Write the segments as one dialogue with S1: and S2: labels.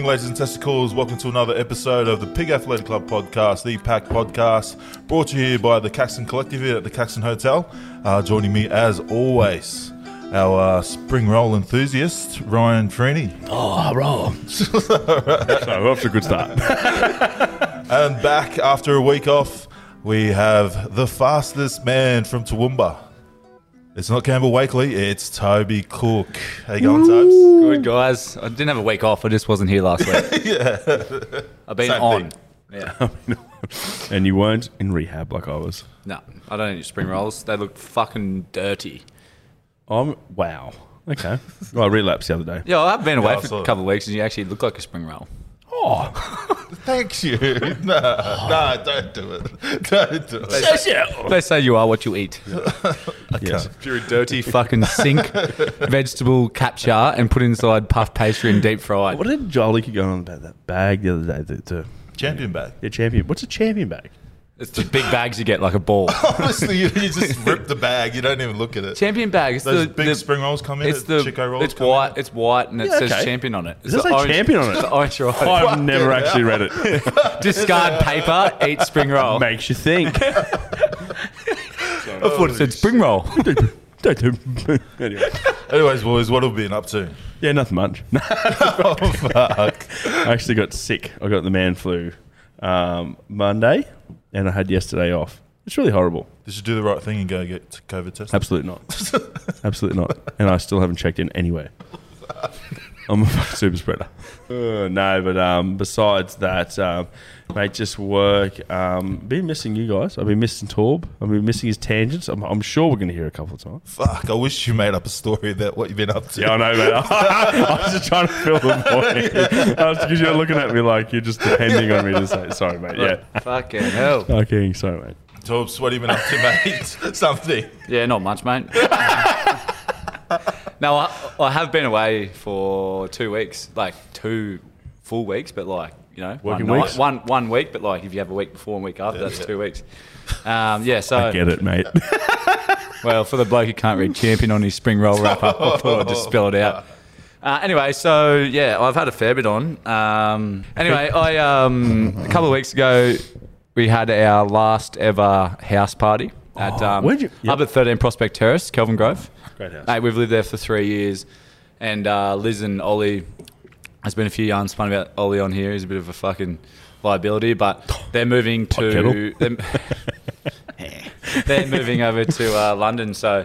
S1: Morning, ladies and testicles. Welcome to another episode of the Pig Athletic Club podcast, the Pack Podcast, brought to you here by the Caxton Collective here at the Caxton Hotel. Uh, joining me, as always, our uh, spring roll enthusiast, Ryan Freeney.
S2: Oh, roll. so off to a good start.
S1: And back after a week off, we have the fastest man from Toowoomba. It's not Campbell Wakely, it's Toby Cook. How you going, Tobes?
S3: Good guys. I didn't have a week off. I just wasn't here last week.
S1: yeah.
S3: I've been
S1: Same
S3: on.
S1: thing.
S3: Yeah.
S2: and you weren't in rehab like I was.
S3: No, I don't eat spring rolls. They look fucking dirty.
S2: I'm wow. Okay. Well, I relapsed the other day.
S3: Yeah, I've been away
S1: I
S3: for
S1: saw
S3: a
S1: it.
S3: couple of weeks and you actually look like a spring roll.
S2: Oh,
S1: Thanks you. no, no, don't do it. Don't do it.
S3: They say you are what you eat.
S2: yes.
S3: If you're a dirty fucking sink vegetable capture and put inside puff pastry and deep fried.
S2: What did Jolly keep going on about that bag the other day? The, the, uh,
S1: Champion bag.
S2: the champion. What's a champion bag?
S3: It's the big bags you get like a ball.
S1: Honestly, you, you just rip the bag. You don't even look at it.
S3: Champion bag. It's
S1: Those
S3: the
S1: big
S3: the,
S1: spring rolls come in.
S3: It's
S1: the
S3: the
S1: Chiko rolls.
S3: it's
S1: come
S3: white.
S1: In.
S3: It's white and it
S2: Yeah,
S3: says
S2: okay.
S3: champion on it.
S2: Does
S3: It's
S2: it
S3: the
S2: say champion on it?
S3: it's the orange roll.
S2: I've never actually read it.
S3: Discard paper. Eat spring roll.
S2: Makes you think.
S3: I thought it said spring roll.
S2: Don't do. anyway.
S1: Anyways, boys, what have we been up to?
S2: Yeah, nothing much.
S1: oh, fuck.
S2: I actually got sick. I got the man flu um, Monday, and I had yesterday off. It's really horrible.
S1: Did you do the right thing and go get COVID tested?
S2: Absolutely not. Absolutely not. And I still haven't checked in anywhere. I'm a fucking super spreader. Uh, no, but um, besides that, um, mate, just work. Um, been missing you guys. I've been missing Torb. I've been missing his tangents. I'm, I'm sure we're going to hear a couple of times.
S1: Fuck, I wish you made up a story about what you've been up to.
S2: Yeah, I know, mate. I was just trying to fill the void. Because you're looking at me like you're just depending on me to say, sorry, mate. Yeah.
S3: Fucking hell.
S2: Okay, sorry, mate.
S1: Torbs, what have you been up to, mate? Something.
S3: Yeah, not much, mate. No, I, I have been away for two weeks, like two full weeks, but like you know,
S2: Working
S3: one, night-
S2: weeks?
S3: one one week, but like if you have a week before and week after, that's two weeks. Um, yeah, so
S2: I get it, mate.
S3: well, for the bloke who can't read champion on his spring roll wrap up, I thought I'd just spell it out. Uh, anyway, so yeah, I've had a fair bit on. Um, anyway, I um, a couple of weeks ago we had our last ever house party at um,
S2: where'd you- yep.
S3: up at 13 Prospect Terrace, Kelvin Grove.
S2: Great house.
S3: Mate, we've lived there for three years, and uh, Liz and Ollie. There's been a few yarns spun about Ollie on here. He's a bit of a fucking liability, but they're moving to. They're, they're moving over to uh, London, so.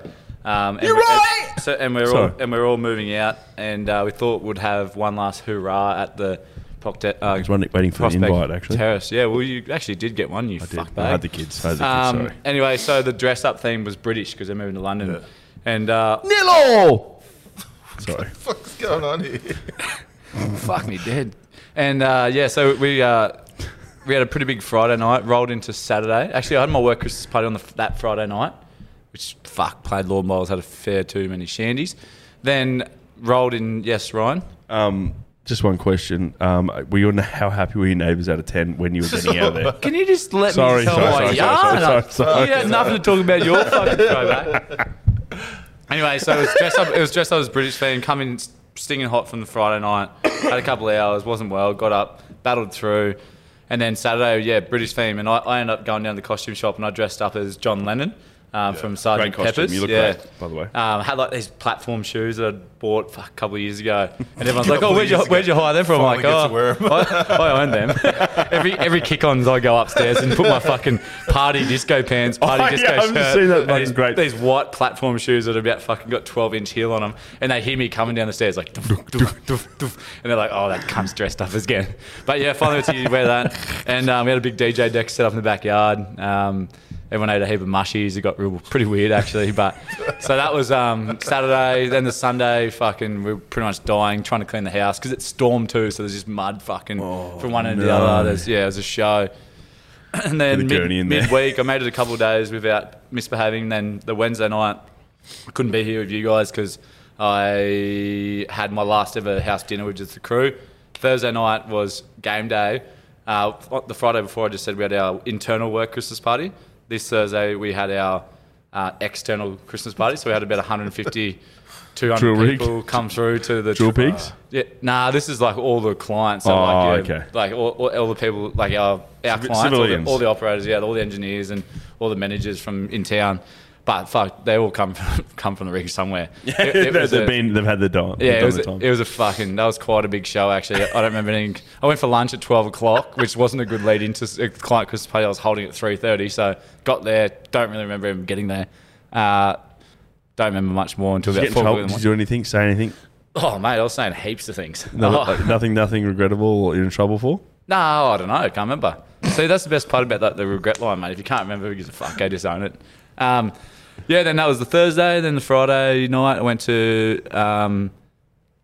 S3: Um, and
S2: You're
S3: we're-
S2: right!
S3: So, and we're
S2: Sorry.
S3: all and we're all moving out, and uh, we thought we'd have one last hurrah at the Procter, uh,
S2: was waiting- waiting for the invite, actually.
S3: Terrace. Yeah, well, you actually did get one. You
S2: I did.
S3: fuck
S2: I had the kids. I had the kids,
S3: um,
S2: sorry.
S3: Anyway, so the dress up theme was British because they're moving to London,
S1: Yeah.
S3: And uh, Nilo.
S2: Sorry.
S1: What's going on here?
S3: Fuck me dead. And uh, yeah, so we uh, we had a pretty big Friday night, rolled into Saturday. Actually, I had my work Christmas party on the, that Friday night, which fuck played Lord Miles, had a fair too many shandies. Then rolled in. Yes, Ryan.
S2: Um, just one question. Um, were you how happy were your neighbours out of ten when you were getting out of there?
S3: Can you just let
S2: Sorry,
S3: me tell
S2: sorry,
S3: my
S2: sorry,
S3: yarn?
S2: sorry, sorry, sorry,
S3: You had nothing to talk about your fucking throwback. Anyway, so it was dressed up. It was dressed up as British theme. Coming stinging hot from the Friday night. Had a couple of hours. Wasn't well. Got up, battled through, and then Saturday, yeah, British theme. And I, I ended up going down to the costume shop and I dressed up as John Lennon. Um, from Sergeant
S2: Great.
S3: Pepper's,
S2: You look
S3: yeah.
S2: great, by the way.
S3: Um, had like these platform shoes that I bought fuck, a couple of years ago, and everyone's like, "Oh, where'd you, where'd you hire them from?" I'm like,
S1: get to wear 'em.
S3: "Oh, I, I own them." every every kick-ons, I go upstairs and put my fucking party disco pants, party
S2: Oh,
S3: disco
S2: yeah, I've seen that. great.
S3: these white platform shoes that are about fucking got 12-inch heel on them, and they hear me coming down the stairs like, doof, doof, doof, doof, and they're like, "Oh, that cunt's dressed up as again." But yeah, finally to wear that, and um, we had a big DJ deck set up in the backyard. Um, Everyone ate a heap of mushies. It got real, pretty weird actually. But so that was um, Saturday. Then the Sunday, fucking, we were pretty much dying trying to clean the house because it stormed too. So there's just mud fucking from one end to the other. There's yeah, it was a show. and then
S2: the gurney in
S3: mid, midweek, I made it a couple of days without misbehaving. Then the Wednesday night, I couldn't be here with you guys because I had my last ever house dinner with just the crew. Thursday night was game day. Uh, the Friday before, I just said we had our internal work Christmas party. This Thursday, we had our uh, external Christmas party. So we had about 150, 200
S2: Drill rig?
S3: people come through to the
S2: Drill pigs?
S3: yeah, nah, this is like all the clients.
S2: Oh,
S3: like, yeah,
S2: okay.
S3: Like all, all, all the people, like our our clients, all the, all the operators, yeah, all the engineers and all the managers from in town. But fuck, they all come from, come from the rig somewhere. It- it was
S2: they've
S3: a-
S2: been they've had the time.
S3: yeah, it was, a, it was a fucking. That was quite a big show, actually. I don't remember anything. I went for lunch at twelve o'clock, which wasn't a good lead into a client Christmas party. I was holding at three thirty, so got there. Don't really remember even getting there. Uh, don't remember much more until
S2: Did
S3: about four.
S2: Did you do anything? Say anything?
S3: Oh mate, I was saying heaps of things.
S2: No,
S3: Oh.
S2: nothing, nothing regrettable or you're in trouble for?
S3: No, I don't know. I can't remember. See, that's the best part about that, the regret line, mate. If you can't remember, a fuck? Go just own it. Um, yeah, then that was the Thursday. Then the Friday night, I went to um,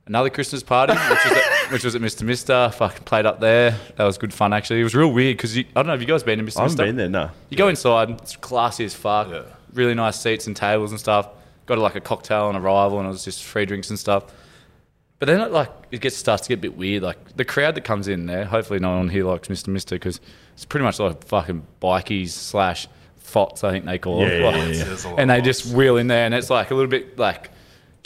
S3: another Christmas party, which was at, which was at Mr. Mister. Fucking played up there. That was good fun, actually. It was real weird because I don't know if you guys been to Mr. Mr.
S2: I haven't
S3: Mister.
S2: been there, no.
S3: You go inside, it's classy as fuck.
S1: Yeah.
S3: Really nice seats and tables and stuff. Got like a cocktail on arrival, and it was just free drinks and stuff. But then it like it gets starts to get a bit weird. Like the crowd that comes in there, hopefully no one here likes Mr. Mister because it's pretty much like fucking bikies slash fots, I think they call
S2: Yeah,
S3: it.
S2: yeah,
S3: Like,
S2: yeah, yeah.
S1: There's a lot
S3: And they just wheel in there, and it's like a little bit like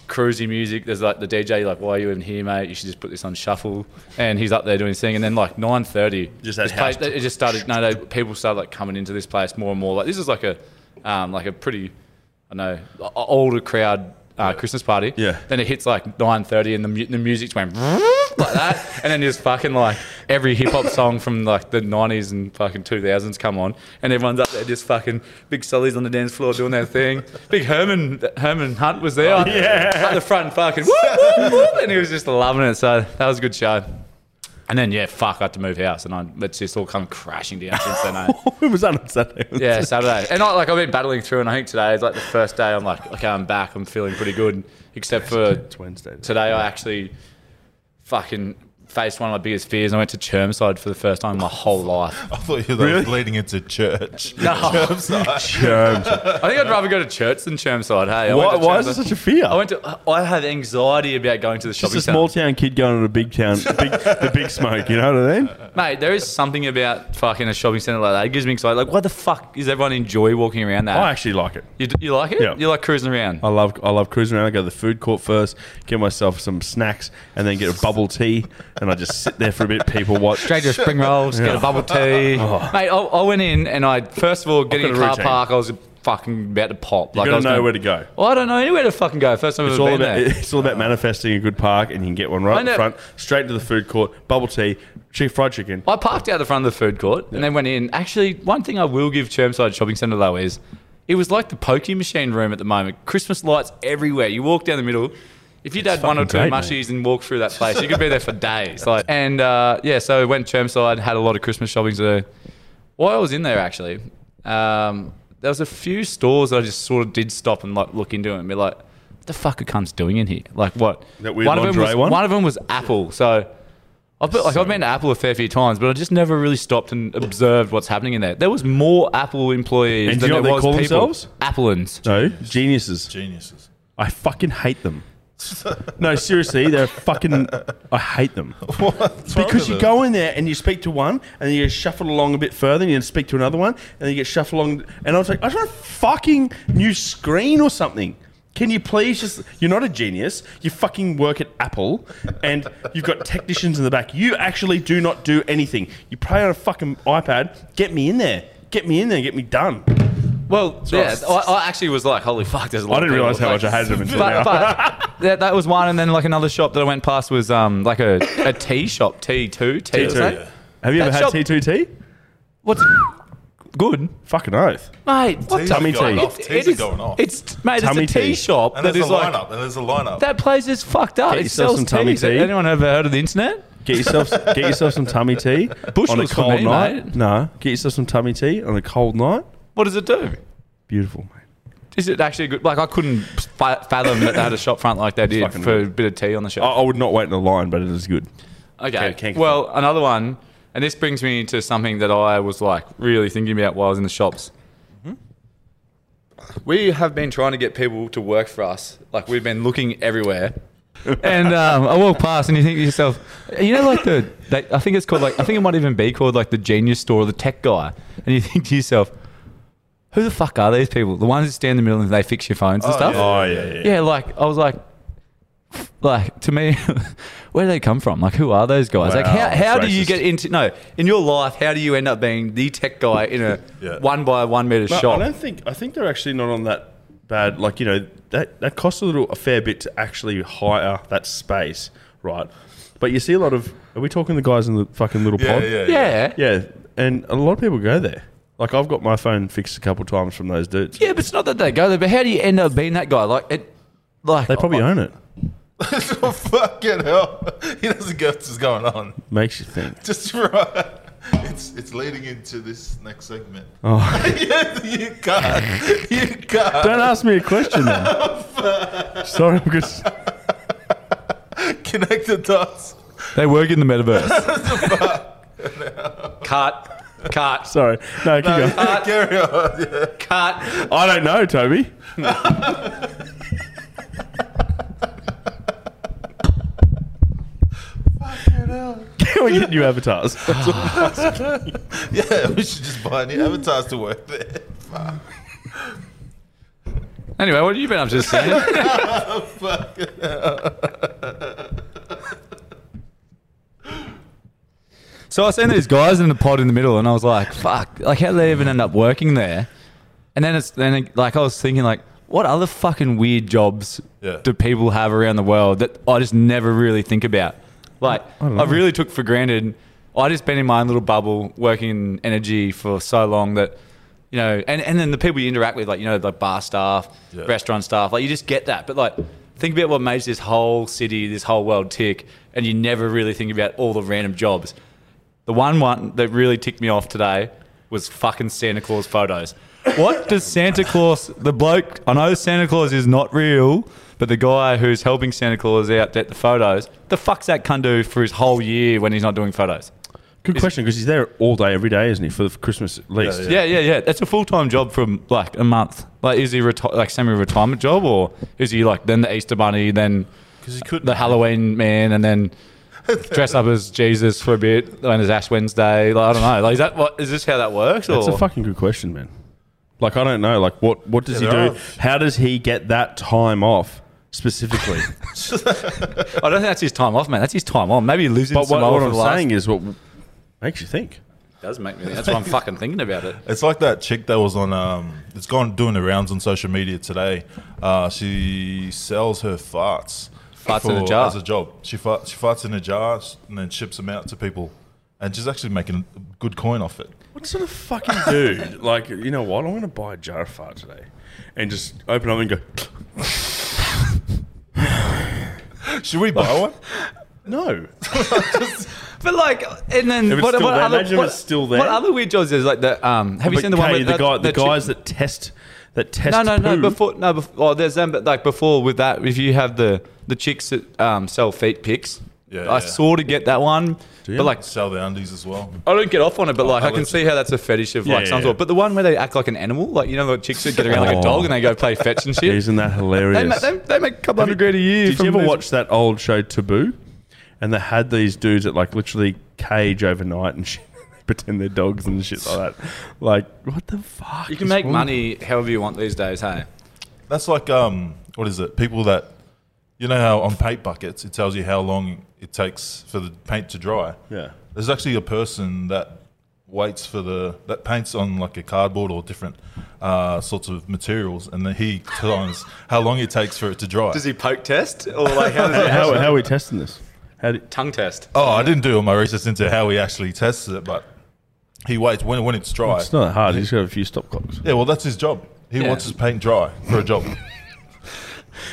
S3: cruisy music. There's like the DJ, like, why are you even here, mate? You should just put this on shuffle. And he's up there doing his thing. And then like 9.30,
S2: Just that
S3: place- it just started. No, they, people started like coming into this place more and more. Like this is like a, um, like a pretty, I know, older crowd uh, Christmas party.
S2: Yeah.
S3: Then it hits like 9.30 and the, mu- the music's went like that. And then just fucking like every hip hop song from like the 90s and fucking 2000s come on. And everyone's up there just fucking big sullies on the dance floor doing their thing. Big Herman, Herman Hunt was there.
S2: Yeah.
S3: At the front fucking woo, woo, woo, and he was just loving it. So that was a good show. And then yeah, fuck, I had to move house, and I let's just all come crashing down since then. eh?
S2: it was that on Saturday.
S3: Yeah, Saturday. And I, like I've been battling through, and I think today is like the first day I'm like, okay, I'm back. I'm feeling pretty good, except for
S2: It's Wednesday.
S3: today. I actually fucking faced one of my biggest fears. I went to Chermside for the first time in my whole life.
S1: I thought you were
S2: Really?
S1: leading into church.
S3: No.
S1: Chermside.
S2: Germs.
S3: I think I'd rather go to church than Chermside. Hey, I
S2: why
S3: went to
S2: why is
S3: Chermside-
S2: it such a fear?
S3: I went to. I have anxiety about going to the shopping.
S2: Just
S3: shopping
S2: a
S3: centre.
S2: small town kid going to a big town, big, the big smoke. You know what I mean?
S3: Mate, there is something about fucking a shopping centre like that. It gives me anxiety. Like, why the fuck does everyone enjoy walking around that?
S2: I actually like it.
S3: You, you like it?
S2: Yeah.
S3: You like cruising around?
S2: I love I love cruising around. I go to the food court first, get myself some snacks, and then get a bubble tea, and I just sit there for a bit. People watch.
S3: Straight to spring rolls, get a bubble tea. Oh. Mate, I, I went in and I first of all getting
S2: got
S3: a car
S2: routine.
S3: park. I was fucking about to pop.
S2: You
S3: I
S2: gotta
S3: was
S2: know where to go.
S3: Well, I don't know anywhere to fucking go. First time I've
S2: It's
S3: ever
S2: all
S3: been
S2: about
S3: there.
S2: it's all about manifesting a good park, and you can get one right in front, straight to the food court, bubble tea, chick fried chicken.
S3: I parked out the front of the food court and then went in. Actually, one thing I will give Chermside Shopping Centre though is it was like the pokey machine room at the moment. Christmas lights everywhere. You walk down the middle. If you'd had one or two
S2: great,
S3: mushies and walked through that place, you could be there for days. Like, and uh, yeah, so went to Chermside, had a lot of Christmas shopping to do. While I was in there, actually, um, there was a few stores that I just sort of did stop and like look into and be like, "What the fuck are cunts doing in here? Like, what?"
S2: That weird
S3: one of them
S2: lingerie
S3: was
S2: one?
S3: of them was Apple. So I've been, like I've been to Apple a fair few times, but I just never really stopped and observed what's happening in there. There was more Apple employees
S2: And do
S3: than
S2: you know
S3: there
S2: what they
S3: was
S2: call
S3: people.
S2: themselves?
S3: Appleans.
S2: No, geniuses.
S1: Geniuses.
S2: I fucking hate them. no, seriously, they're fucking. I hate them because you go in there and you speak to one, and then you shuffle along a bit further, and you speak to another one, and then you get shuffled along. And I was like, I just want a fucking new screen or something. Can you please just? You're not a genius. You fucking work at Apple, and you've got technicians in the back. You actually do not do anything. You play on a fucking iPad. Get me in there. Get me in there. Get me done.
S3: Well, yeah, I, I actually was like, "Holy fuck!" There's a lot
S2: I didn't
S3: of people.
S2: realize how
S3: Like,
S2: much I hated them until
S3: but,
S2: now.
S3: but that, that was one, and then like another shop that I went past was um like a, a tea shop, T two, T
S2: T2. Have you ever
S3: That
S2: had
S3: shop-
S2: T2T?
S3: What's good,
S2: Fucking oath.
S3: mate? What
S1: Teas
S3: the
S1: are
S2: Tummy
S1: going
S2: tea.
S1: off. Teas
S3: is-
S1: are going off.
S3: It's mate,
S2: Tummy
S3: it's a tea,
S2: tea.
S3: shop
S1: and
S3: that
S1: there's
S3: is
S1: a
S3: like
S1: lineup. and there's a lineup.
S3: that place is fucked up.
S2: Get
S3: It
S2: yourself
S3: sells
S2: some tummy
S3: teas.
S2: tea.
S3: Anyone ever heard of the internet?
S2: Get yourself get yourself some tummy tea
S3: Bush
S2: on a
S3: was for
S2: cold
S3: me,
S2: night.
S3: mate.
S2: No, get yourself some tummy tea on a cold night.
S3: What does it do?
S2: Beautiful, mate.
S3: Is it actually good? Like I couldn't fa- fathom that they had a shop front like they did
S2: fucking
S3: for a bit of tea on the
S2: I,
S3: shelf.
S2: I would not wait in the line, but it is good.
S3: Okay. Well, another one. And this brings me into something that I was like really thinking about while I was in the shops. We have been trying to get people to work for us. Like we've been looking everywhere. and um, I walk past and you think to yourself, you know, like the, they, I think it's called like, I think it might even be called like the genius store or the tech guy. And you think to yourself, who the fuck are these people? The ones that stand in the middle and they fix your phones and
S1: Oh,
S3: stuff?
S1: yeah.
S2: Oh yeah, yeah.
S3: Yeah, like I was like, like to me, where do they come from? Like, who are those guys? like, how, how
S2: that's
S3: do you get into no in your life? How do you end up being the tech guy in a
S1: Yeah.
S3: one by one meter
S2: No,
S3: shop?
S2: I don't think I think they're actually not on that bad. Like you know that that costs a little a fair bit to actually hire that space, right? But you see a lot of. Are we talking the guys in the fucking little
S1: Yeah,
S2: pod?
S1: yeah,
S3: yeah, yeah,
S2: yeah. And a lot of people go there. Like I've got my phone fixed a couple times from those dudes.
S3: Yeah, but it's not that they go there. But how do you end up being that guy? Like it, like
S2: They probably own it.
S1: oh, fucking hell. He doesn't get what's going on.
S2: Makes you think.
S1: Just right. It's it's leading into this next segment.
S2: Oh.
S1: yeah, you can't. You can't.
S2: Don't ask me a question then. Oh, Sorry, I'm just.
S1: Connect the dots.
S3: they work in the metaverse. cut, cut,
S2: Sorry. No, keep going.
S1: Carry on. Yeah.
S3: cut.
S2: I don't know, Toby. Can we get new avatars?
S1: yeah, we should just buy new avatars to work there. Fuck.
S3: Anyway, what have you been up to, Sam? so I seen these guys in the pod in the middle, and I was like, "Fuck! Like, how do they even end up working there?" And then it's then it- like I was thinking, like, what other fucking weird jobs
S1: Yeah.
S3: do people have around the world that I just never really think about? Like, I, really took for granted. I just been in my own little bubble, working in energy for so long that. You know, and, and then the people you interact with, like, you know, like bar staff,
S1: Yeah.
S3: restaurant staff, like, you just get that. But, like, think about what makes this whole city, this whole world tick, and you never really think about all the random jobs. The one one that really ticked me off today was fucking Santa Claus photos. What does Santa Claus, the bloke, I know Santa Claus is not real, but the guy who's helping Santa Claus out at the photos, the fuck's that cunt do for his whole year when he's not doing photos?
S2: Good question, because he's there all day, every day, isn't he, for the Christmas at least?
S1: Yeah,
S3: Yeah, yeah. That's a full time job from like a month. Like, is he reti- like semi retirement job, or is he like then the Easter Bunny, then
S1: Because he could.
S3: the Halloween man, and then dress up as Jesus for a bit, and as Ash Wednesday? Like, I don't know. Like, is that what? Is this how that works?
S2: That's
S3: or?
S2: a fucking good question, man. Like, I don't know. Like, what, what does
S1: Yeah,
S2: he do?
S1: are-
S2: How does he get that time off specifically?
S3: I don't think that's his time off, man. That's his time on. Maybe he lives in
S2: but what, what I'm
S3: the last-
S2: saying is what makes you think.
S3: does make me. think. That's why I'm fucking thinking about it.
S1: It's like that chick that was on. Um, it's gone doing the rounds on social media today. Uh, she sells her farts.
S3: Farts in a jar.
S1: as a job. She farts, she farts in a jar and then ships them out to people, and she's actually making good coin off it.
S2: What sort of fucking dude? like, you know what? I'm going to buy a jar of fart today and just open up and go,
S1: Should we buy one?
S2: no.
S3: But like, and then what, what
S2: there,
S3: other?
S2: imagine if
S3: what,
S2: still there.
S3: What other weird jobs is like the? Um, have you
S2: But,
S3: seen the one
S2: Kay,
S3: with
S2: the, guy, the
S3: that chick-
S2: guys that test that test
S3: No, no, no. Before, no, before, oh, there's them. But like before, with that, if you have the the chicks that um, sell feet pics,
S1: Yeah,
S3: I
S1: yeah.
S3: sort of get that one.
S2: you?
S3: But like,
S1: Sell the undies as well.
S3: I don't get off on it. But like,
S1: I
S3: I can
S1: legit-
S3: see how that's a fetish of
S2: Yeah,
S3: like some
S2: yeah,
S3: sort. But the one where they act like an animal, like you know, the chicks that get around like a
S2: Oh.
S3: dog and they go play fetch and shit.
S2: Isn't that
S3: They,
S2: hilarious?
S3: ma- they, they make a couple hundred grand a year.
S2: Did
S3: from
S2: you ever
S3: these-
S2: watch that old show Taboo? And they had these dudes that like literally cage overnight and shit. pretend they're dogs and shit like that. Like, what the fuck?
S3: You can
S2: is
S3: make
S2: wrong?
S3: money however you want these days. Hey,
S1: That's like um, what is it? People that you know how on paint buckets it tells you how long it takes for the paint to dry.
S2: Yeah.
S1: There's actually a person that waits for the that paints on like a cardboard or different uh, sorts of materials, and then he tells how long it takes for it to dry.
S3: does he poke test or like how does
S2: How,
S3: he
S2: how, how are we testing this? How do,
S3: tongue test?
S1: oh, I didn't do all my research into how he actually tests it, but he waits when when it's dry.
S2: it's not hard. You just got a few stop clocks.
S1: Yeah, well, that's his job. He
S3: Yeah.
S1: wants his paint dry for a job.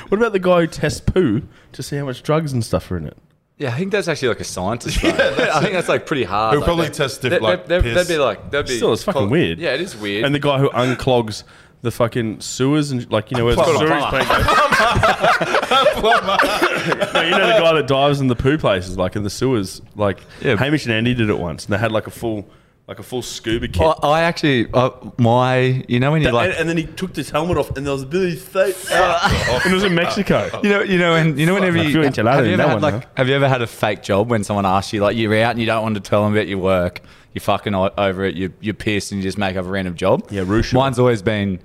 S2: What about the guy who tests poo to see how much drugs and stuff are in it?
S3: Yeah, I think that's actually like a scientist. Bro. I think that's like pretty hard.
S1: He'll
S3: like
S1: probably
S3: that.
S1: test
S3: They-
S1: if, like,
S3: they- they'd,
S1: piss-
S3: they'd be like, they'd be
S2: Still, it's fucking
S3: called-
S2: weird.
S3: Yeah, it is weird.
S2: And the guy who unclogs the fucking sewers and like you know where the
S1: Plumber.
S2: sewers plant no, you know the guy that dives in the poo places, like in the sewers. Like
S3: Yeah.
S2: Hamish and Andy did it once, and they had like a full, like a full scuba kit.
S3: I, I actually, uh, my, you know when you
S2: and,
S3: like,
S2: and then he took his helmet off, and there was a Billy's face, and it was in Mexico.
S3: you know, you know, and you know whenever
S2: I
S3: you
S2: feel
S3: have,
S2: enchilada
S3: you
S2: in
S3: ever
S2: that
S3: had
S2: one,
S3: like, have you ever had a fake job when someone asks you like you're out and you don't want to tell them about your work, you're fucking o- over it, you you're pissed and you just make up a random job.
S2: Yeah, Rusha.
S3: Mine's always been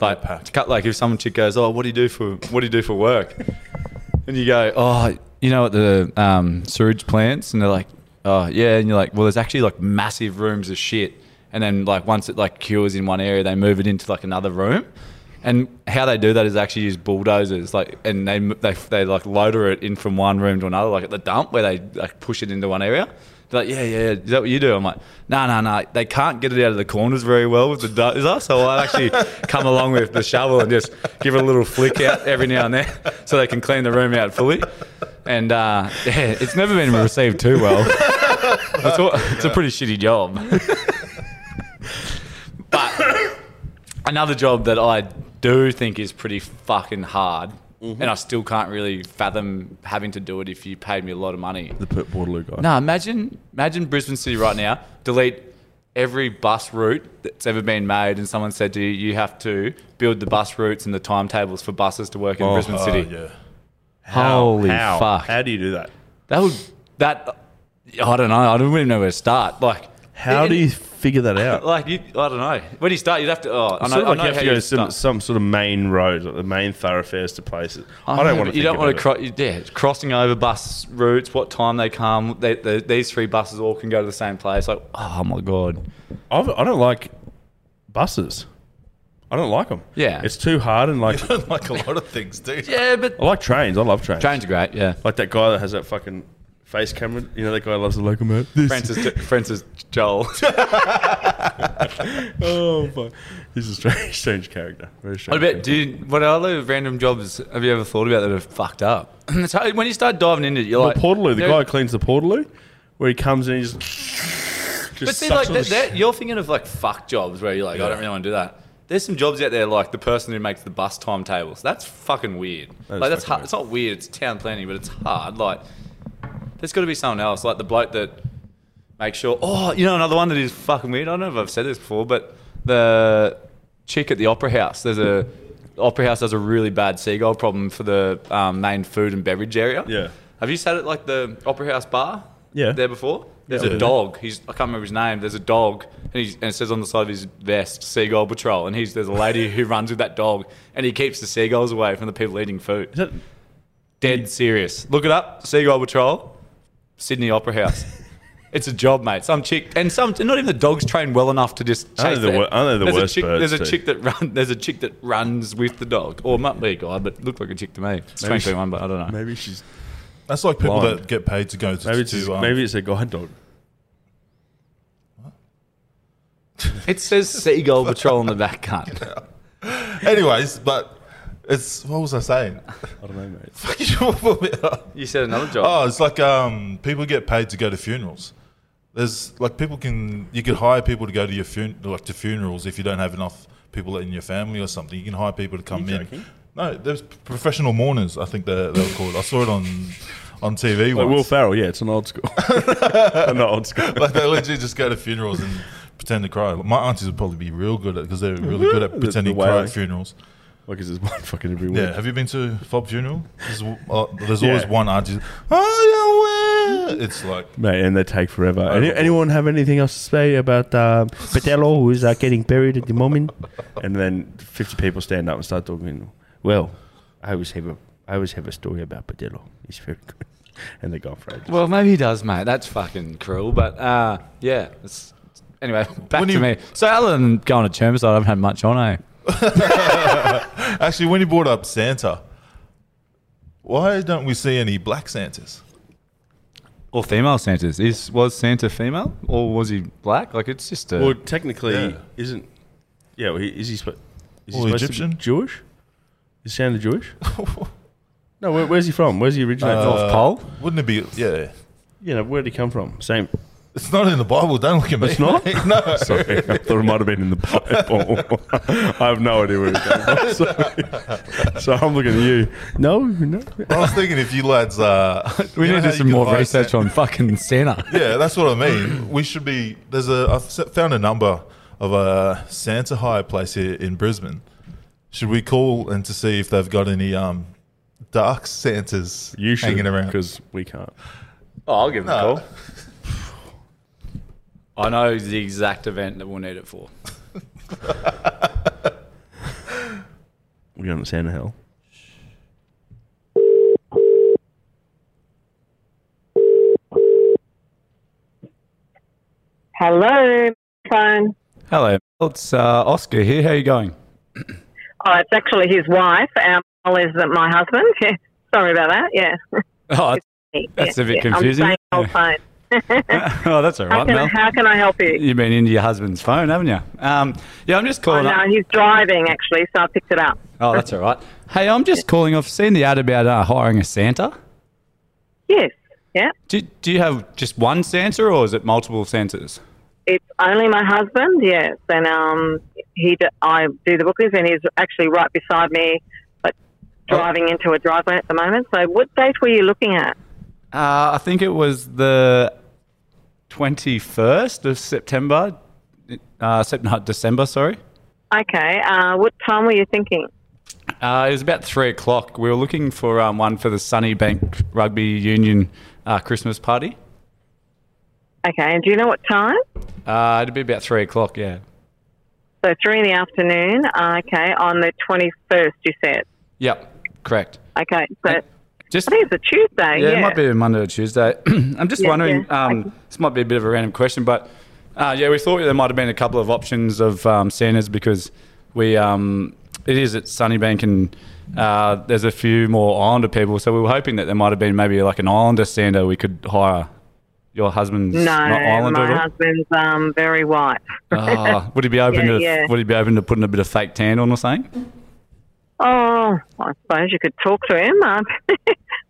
S3: like,
S1: pack.
S3: cut- like if someone chick goes, oh, what do you do for what do you do for work? and you go, oh, you know, at the um, sewage plants, and they're like, oh yeah, and you're like, well, there's actually like massive rooms of shit, and then like once it like cures in one area, they move it into like another room. And how they do that is actually use bulldozers, like, and they they they like loader it in from one room to another, like at the dump where they like push it into one area. They're like, yeah, yeah, yeah, is that what you do? I'm like, no, no, no. They can't get it out of the corners very well with the dozer, so I'll actually come along with the shovel and just give it a little flick out every now and then, so they can clean the room out fully. And uh, yeah, it's never been received too well. It's, all, it's a pretty shitty job. but another job that I do think is pretty fucking hard, and I still can't really fathom having to do it if you paid me a lot of money.
S2: The Portaloo guy.
S3: No, imagine imagine Brisbane City right now. Delete every bus route that's ever been made, and someone said to you, you have to build the bus routes and the timetables for buses to work in
S2: Oh,
S3: Brisbane
S1: Oh,
S3: City.
S1: yeah.
S3: Holy
S2: how?
S3: fuck!
S2: How do you do that?
S3: That would that. I don't know. I don't even know where to start. Like,
S2: How do you figure that out?
S3: Like, you, I don't know. Where do you start? You'd have to. Oh, I know,
S2: sort of
S3: I know
S2: you have
S3: how
S2: to go to some, some sort of main roads, like the main thoroughfares to places. I,
S3: know,
S2: don't want to.
S3: You don't want to.
S2: cross.
S3: Cro- yeah, crossing over bus routes. What time they come? They, they, these three buses all can go to the same place. Like, oh my god.
S2: I've, I don't like buses. I don't like them.
S3: Yeah.
S2: it's too hard and like You don't
S1: like a lot of things, dude.
S3: Yeah, but
S2: I like trains. I love trains.
S3: trains are great. Yeah.
S2: Like that guy that has that fucking face camera. You know that guy loves the locomotive. This-
S3: Francis, Francis Bourgeois.
S2: oh fuck, he's a strange, strange character. Very strange.
S3: What
S2: strange.
S3: about, dude? What other random jobs have you ever thought about that have fucked up? It's hard- when you start diving into it, you're
S2: Well,
S3: like
S2: Portaloo, the
S3: there-
S2: guy who cleans the Portaloo, where he comes in, and he just. just
S3: But see,
S2: sucks
S3: like that, that, you're thinking of like fuck jobs where you're like, I don't really want to do that. There's some jobs out there like the person who makes the bus timetables. That's fucking weird.
S2: That
S3: like that's hard.
S2: weird.
S3: It's not weird. It's town planning, but it's hard. Like there's got to be someone else, like the bloke that makes sure. Oh, you know another one that is fucking weird. I don't know if I've said this before, but the chick at the opera house. There's a opera house has a really bad seagull problem for the um, main food and beverage area.
S2: Yeah.
S3: Have you sat at like the opera house bar?
S2: Yeah.
S3: There before? There's a dog. He's I can't remember his name. There's a dog, and, he's, and it says on the side of his vest, "Seagull Patrol." And he's there's a lady who runs with that dog, and he keeps the seagulls away from the people eating food.
S2: Is that,
S3: Dead serious. Look it up. Seagull Patrol, Sydney Opera House. it's a job, mate. Some chick, and some not even the dogs trained well enough to just chase
S2: they the wor- aren't they the
S3: there's a
S2: worst
S3: chick,
S2: birds
S3: There's a
S2: too?
S3: chick that run. There's a chick that runs with the dog, or might be a guy, but looked like a chick to me. Strangely
S2: she-
S3: one, but I don't know.
S2: maybe she's
S1: That's like people
S2: Blind.
S1: that get paid to go to.
S2: maybe it's
S1: to, um,
S2: maybe it's a guide dog.
S3: It says Seagull Patrol on the back cunt.
S1: Anyways, but it's what was I saying?
S2: I don't know, mate.
S3: You said another job.
S1: Oh, it's like um, people get paid to go to funerals. There's like people can you can hire people to go to your fun like to funerals if you don't have enough people in your family or something. You can hire people to come in.
S2: joking?
S1: No, there's professional mourners. I think they they were called. I saw it on on TV
S2: Like Will
S1: once.
S2: Farrell, yeah, it's an old school. Not old school.
S1: like they literally just go to funerals and pretend to cry. My aunties would probably be real good at because they're really good at pretending to cry at funerals.
S2: Like, is there's one fucking every week.
S1: Yeah, have you been to Fob funeral? There's, uh, there's always one auntie. Oh yeah, it's like
S2: Mate, and they take forever. Any, anyone have anything else to say about um, Patello, who's uh, getting buried at the moment? And then 50 people stand up and start talking. Well, I always have a, I always have a story about Patello. He's very good. And the go on for.
S3: Well, maybe he does, mate. That's fucking cruel. But uh, yeah. It's, anyway, back
S1: When
S3: to
S1: you-
S3: me. So other than going to Chermside, I haven't had much on, eh?
S1: actually when you brought up Santa, why don't we see any black Santas?
S3: Or female Santas. Is was Santa female or was he black? Like it's just a.
S2: Well, technically,
S1: Yeah.
S2: isn't. Yeah, well, he, is he, spo- is he
S1: Well,
S2: supposed
S1: Egyptian?
S2: to be Jewish? Is Santa Jewish? no, where, where's he from? Where's he originate
S1: Uh,
S2: from?
S3: North Pole.
S1: Wouldn't it be? Yeah,
S2: You know, where'd he come from? Same.
S1: It's not in the Bible. Don't look at me.
S2: It's not?
S1: No.
S2: Sorry, I thought it might have been in the Bible. I have no idea where it came from. Sorry. So I'm looking at you. No, no.
S1: I was thinking if you lads, uh,
S3: We
S1: you know
S3: need
S1: how
S3: to do some
S1: can
S3: more
S1: hire
S3: research
S1: Santa-
S3: on fucking Santa.
S1: Yeah, that's what I mean. We should be. There's a. I've found a number of a Santa hire place here in Brisbane. Should we call and to see if they've got any um, dark Santas
S2: You should
S1: hanging around?
S2: because we can't.
S3: Oh, I'll give him
S1: No.
S3: a call. I know the exact event that we'll need it for.
S2: We're going to Santa Hell.
S4: Hello, phone.
S3: Hello, it's uh, Oscar here. How you going?
S4: Oh, it's actually his wife. Um, Al is my husband. Sorry about that. Yeah.
S3: Oh, That's a bit confusing.
S4: Old phone.
S3: oh that's all right.
S4: How can,
S3: Mel.
S4: how can I help you?
S3: You've been into your husband's phone, haven't you? Um, yeah, I'm just
S4: Oh,
S3: calling
S4: no,
S3: up.
S4: he's driving actually, so I picked it up.
S3: Oh, that's all right. Hey, I'm just calling. I've seen the ad about uh, hiring a Santa.
S4: Yes. Yeah.
S3: Do, do you have just one Santa, or is it multiple Santas?
S4: It's only my husband. Yes, and um, he d- I do the bookings, and he's actually right beside me, but
S3: Oh.
S4: driving into a driveway at the moment. So, what date were you looking at?
S3: Uh, I think it was the 21st of September. Uh, Sep- no, December, sorry.
S4: Okay. Uh, what time were you thinking?
S3: Uh, it was about three o'clock. We were looking for um, one for the Sunnybank Rugby Union uh, Christmas party.
S4: Okay. And do you know what time?
S3: Uh, it'd be about three o'clock, yeah.
S4: So three in the afternoon. Uh, okay, on the twenty first. You said.
S3: Yep, correct.
S4: Okay. So
S3: Just
S4: I think it's a Tuesday.
S3: yeah,
S4: Yeah.
S3: it might be a Monday or Tuesday. I'm just
S4: Yeah,
S3: wondering.
S4: yeah.
S3: Um, this might be a bit of a random question, but uh, yeah, we thought there might have been a couple of options of um, Santas because we um, it is at Sunnybank and uh, there's a few more Islander people, so we were hoping that there might have been maybe like an Islander Santa we could hire. Your husband's
S4: No,
S3: not Islander
S4: my
S3: at all?
S4: husband's um, very white.
S3: Ah, would he be open
S4: Yeah,
S3: to
S4: yeah.
S3: Would he be open to putting a bit of fake tan on or something?
S4: Oh, I suppose you could talk to him.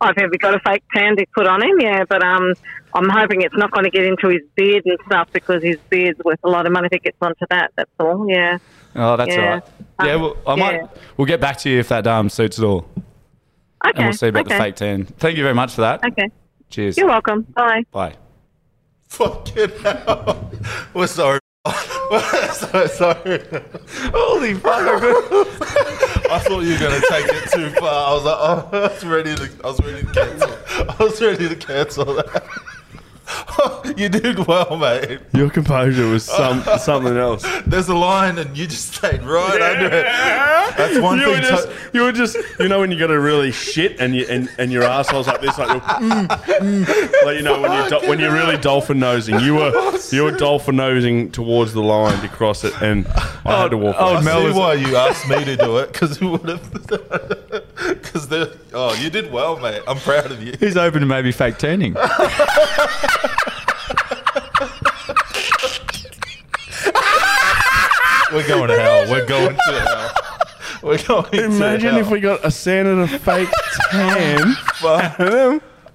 S4: I've ever got a fake tan to put on him, yeah, but um, I'm hoping it's not going to get into his beard and stuff because his beard's worth a lot of money if it gets onto that. That's all. Yeah.
S3: Oh, that's
S4: Yeah.
S3: all right. Yeah,
S4: Um,
S3: well, I
S4: yeah.
S3: might. We'll get back to you if that um, suits at all,
S4: Okay.
S3: and we'll see about
S4: okay.
S3: the fake tan. Thank you very much for that.
S4: Okay.
S3: Cheers.
S4: You're welcome. Bye.
S3: Bye.
S1: Fucking hell. We're sorry. We're sorry. Holy fuck. I thought you were to take it too far. I was like, oh, I was ready to, I was ready to cancel. I was ready to cancel that. you did well, mate.
S2: Your composure was some something else.
S1: There's a line and you just stayed right under it. That's one
S2: you
S1: thing.
S2: Were just,
S1: to-
S2: you were just, you know, when you got a really shit and you and, and your asshole's like this, like, you're, mm, mm, like you know when you do, when you're really dolphin nosing. You were you were dolphin nosing towards the line to cross it, and I had to walk.
S3: oh.
S1: I
S3: Mel
S1: see
S3: was-
S1: why you asked me to do it because you would have. Because the oh, you did well, mate. I'm proud of you.
S3: Who's open to maybe fake turning?
S1: We're going to hell. We're going to hell. We're going to hell.
S2: Imagine
S1: hell.
S2: if we got a Santa to fake tan.
S1: Fuck.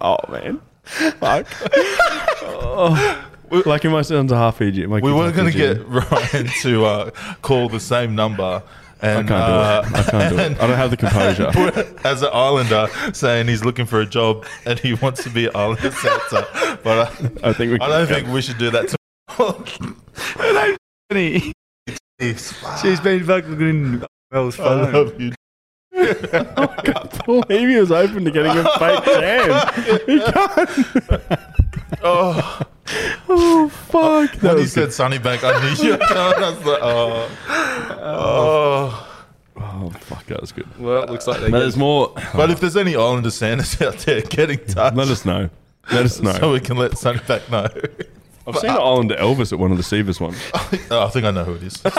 S2: oh man, fuck. Oh. Lucky my son's a half Fijian. My
S1: we
S2: kid's
S1: were
S2: half
S1: going to
S2: Fijian.
S1: get Ryan to uh, call the same number.
S2: I can't do
S1: uh,
S2: it. I can't do it. I don't have the composure.
S1: as an Islander saying he's looking for a job and he wants to be Islander Santa. But I,
S2: I think we.
S1: I don't think we should do that to
S3: She's been fucking in Mel's
S1: I love you.
S2: believe he was open to getting a fake tan. He can't.
S1: Oh,
S2: Oh fuck! That
S1: when you
S2: was
S1: said Sunnybank, I knew you were going. I was like, oh, oh.
S2: Oh fuck! That was good.
S3: Well, it looks like they
S2: But there's more.
S1: But if there's any Islander Santas out there, get in touch
S2: Let us know. Let us know.
S1: so we can let Sunnybank know.
S2: I've seen an Islander Elvis at one of the Seavers ones.
S1: oh, I think I know who it is.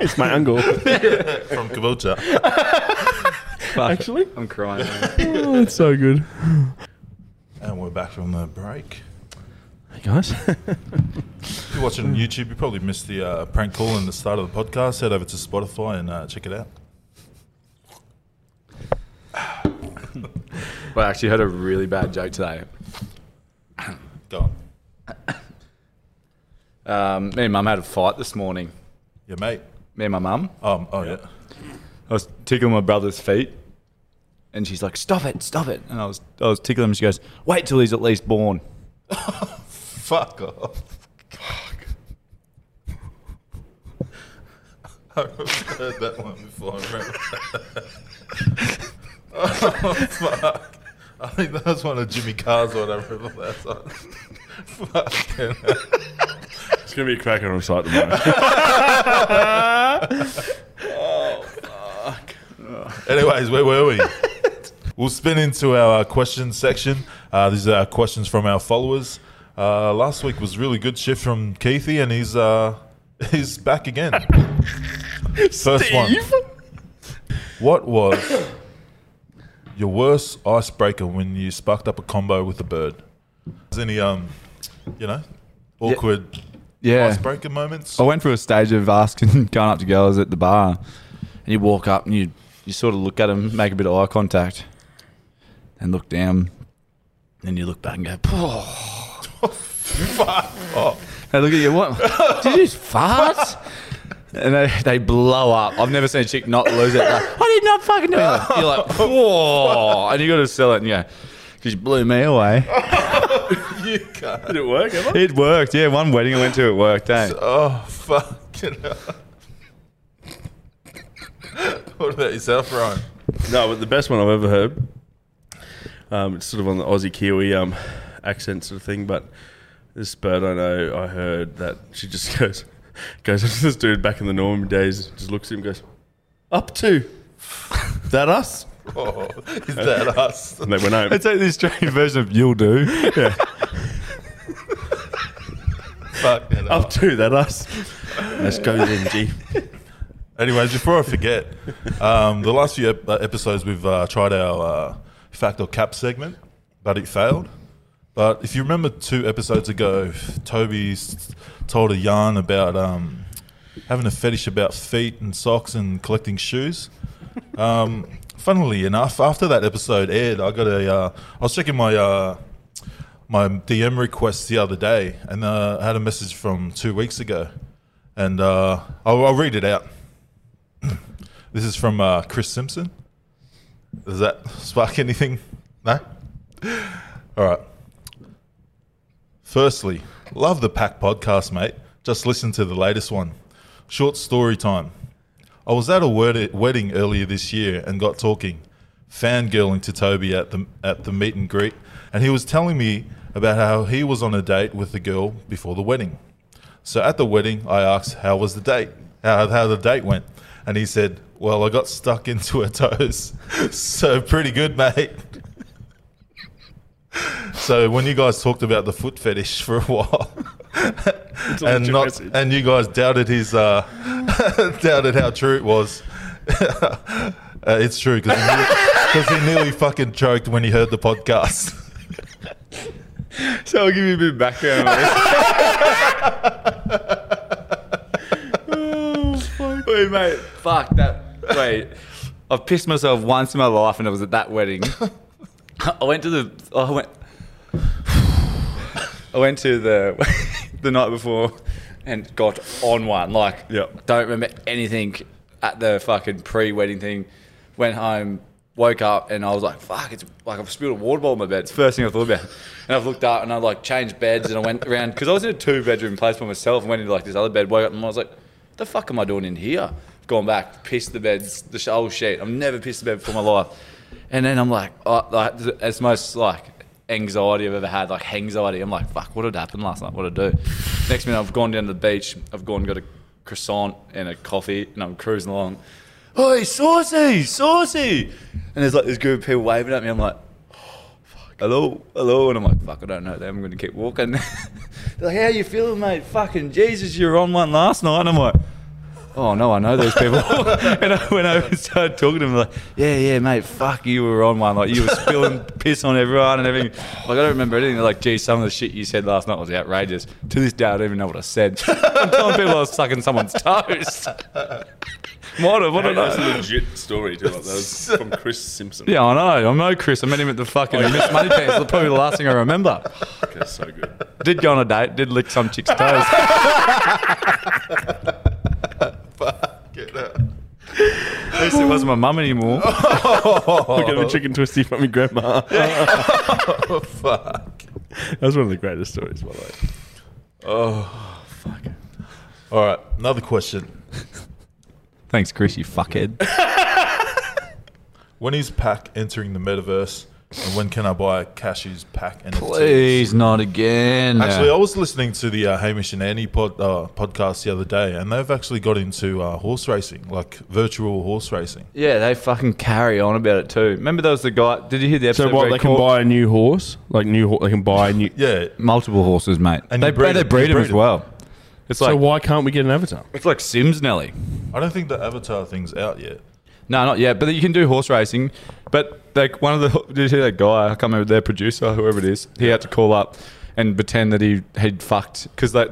S2: It's my uncle.
S1: From Cabocha.
S2: Actually,
S3: I'm crying.
S2: oh, it's so good.
S1: And we're back from the break.
S2: Hey guys.
S1: If you're watching YouTube, you probably missed the uh, prank call in the start of the podcast. Head over to Spotify and uh, check it out.
S3: well, I actually heard a really bad joke today.
S1: Go on.
S3: Um, me and mum had a fight this morning.
S1: Yeah, mate.
S3: Me and my mum.
S1: Um, oh yeah.
S3: I was tickling my brother's feet, and she's like, "Stop it, stop it!" And I was, I was tickling him. She goes, "Wait till he's at least born."
S1: Fuck off. Fuck. I've heard that one before. I remember. oh, fuck. I think that was one of Jimmy Carr's or whatever last time. Fucking hell.
S2: It's gonna be a cracker on site tomorrow. Oh, fuck.
S1: Anyways, where were we? we'll spin into our questions section. Uh, these are our questions from our followers. Uh, last week was really good shift from Keithy, and he's uh, he's back again. First one. What was your worst icebreaker when you sparked up a combo with a bird? Was any um, you know, awkward
S3: Yeah.
S1: icebreaker moments?
S3: I went through a stage of asking, going up to girls at the bar, and you walk up and you you sort of look at them, make a bit of eye contact, and look down, and you look back and go, "Oh,
S1: Fuck off.
S3: They look at you. What? Did you just fart? And they, they blow up. I've never seen a chick not lose it. Like, I did not fucking do it. You're like, whoa. And you got to sell it. And yeah, because you blew me away.
S1: You can't.
S2: Did it work? Ever?
S3: It worked. Yeah, one wedding I went to, it worked. Eh?
S1: Oh, fucking hell. what about yourself, Ryan?
S2: No, but the best one I've ever heard. Um, it's sort of on the Aussie Kiwi um, accent sort of thing, but this bird I know, I heard that she just goes, goes up to this dude back in the Norman days, just looks at him, and goes, "Up to that us?"
S1: Oh, is that us?
S2: And they went home.
S3: It's like the Australian version of You'll Do.
S1: Fucking hell.
S2: Up to that us. Let's go then, G.
S1: Anyways, before I forget, um, the last few ep- uh, episodes we've uh, tried our uh, fact or cap segment, but it failed. But if you remember two episodes ago, Toby told a yarn about um, having a fetish about feet and socks and collecting shoes. Um, funnily enough, after that episode aired, I got a. Uh, I was checking my uh, my DM requests the other day, and uh, I had a message from two weeks ago, and uh, I'll, I'll read it out. This is from uh, Chris Simpson. Does that spark anything? No? All right. Firstly, love the Pack podcast, mate. Just listen to the latest one. Short story time. I was at a wed- wedding earlier this year and got talking, fangirling to Toby at the at the meet and greet, and he was telling me about how he was on a date with the girl before the wedding. So at the wedding, I asked, "How was the date? How how the date went?" And he said, "Well, I got stuck into her toes, so pretty good, mate." So when you guys talked about the foot fetish for a while, and not,
S2: message.
S1: and you guys doubted his, uh, doubted how true it was. uh, it's true because he, nearly- he nearly fucking choked when he heard the podcast.
S3: So I'll give you a bit of background on this. Wait, mate. Fuck that. Wait. I've pissed myself once in my life, and it was at that wedding. I went to the. I went. I went to the the night before and got on one. Like,
S2: Yep.
S3: don't remember anything at the fucking pre-wedding thing. Went home, woke up, and I was like, "Fuck!" It's like I've spilled a water bottle in my bed. It's the first thing I thought about. And I've looked up and I like changed beds and I went around because I was in a two-bedroom place by myself and went into like this other bed. Woke up and I was like, "The fuck am I doing in here?" Gone back, pissed the beds, the whole sheet. I've never pissed the bed before in my life. And then I'm like, oh, like it's most like anxiety I've ever had, like anxiety. I'm like, fuck, what had happened last night? What did I do? Next minute, I've gone down to the beach. I've gone got a croissant and a coffee, and I'm cruising along. Oi, saucy, saucy! And there's like this group of people waving at me. I'm like, oh, fuck hello, hello, and I'm like, fuck, I don't know them. I'm going to keep walking. They're like, how you feeling, mate? Fucking Jesus, you were on one last night. And I'm like, oh no, I know those people. and I went over and started talking to them like, yeah, yeah, mate, fuck, you were on one. Like you were spilling piss on everyone and everything. Like I don't remember anything. They're like, gee, some of the shit you said last night was outrageous. To this day, I don't even know what I said. I'm telling people I was sucking someone's toes. What have, I don't
S2: That's a
S3: know.
S2: legit story too. Like that was from Chris Simpson.
S3: Yeah, I know. I know Chris. I met him at the fucking oh, Miss Money Pants. That's probably the last thing I remember.
S2: That's so good.
S3: Did go on a date. Did lick some chick's toes. At least it wasn't my mum anymore.
S2: Look at the chicken twisty from my grandma.
S1: Oh, fuck.
S2: That was one of the greatest stories, by the way. Oh, fuck.
S1: All right, another question.
S3: Thanks, Chris. You fuckhead.
S1: When is Pack entering the metaverse, and when can I buy a Cashew's Pack NFTs?
S3: Please, not again.
S1: Actually, I was listening to the uh, Hamish and Andy pod, uh, podcast the other day, and they've actually got into uh, horse racing, like virtual horse racing.
S3: yeah, they fucking carry on about it too. Remember, there was the guy. Did you hear the episode?
S2: So what?
S3: where
S2: They can buy a new horse, like new. Ho- they can buy a new.
S1: Yeah,
S3: multiple horses, mate.
S1: And
S3: they
S1: breed
S3: they
S1: them,
S3: breed
S1: you
S3: them
S1: breed
S3: as
S1: them.
S3: well. It's
S2: So
S3: like
S2: why can't we get an avatar?
S3: it's like Sims, Nelly.
S1: I don't think the Avatar thing's out yet.
S3: No, not yet. But you can do horse racing. But like one of the did you hear that guy? I can't remember their producer, whoever it is. He had to call up and pretend that he had fucked because the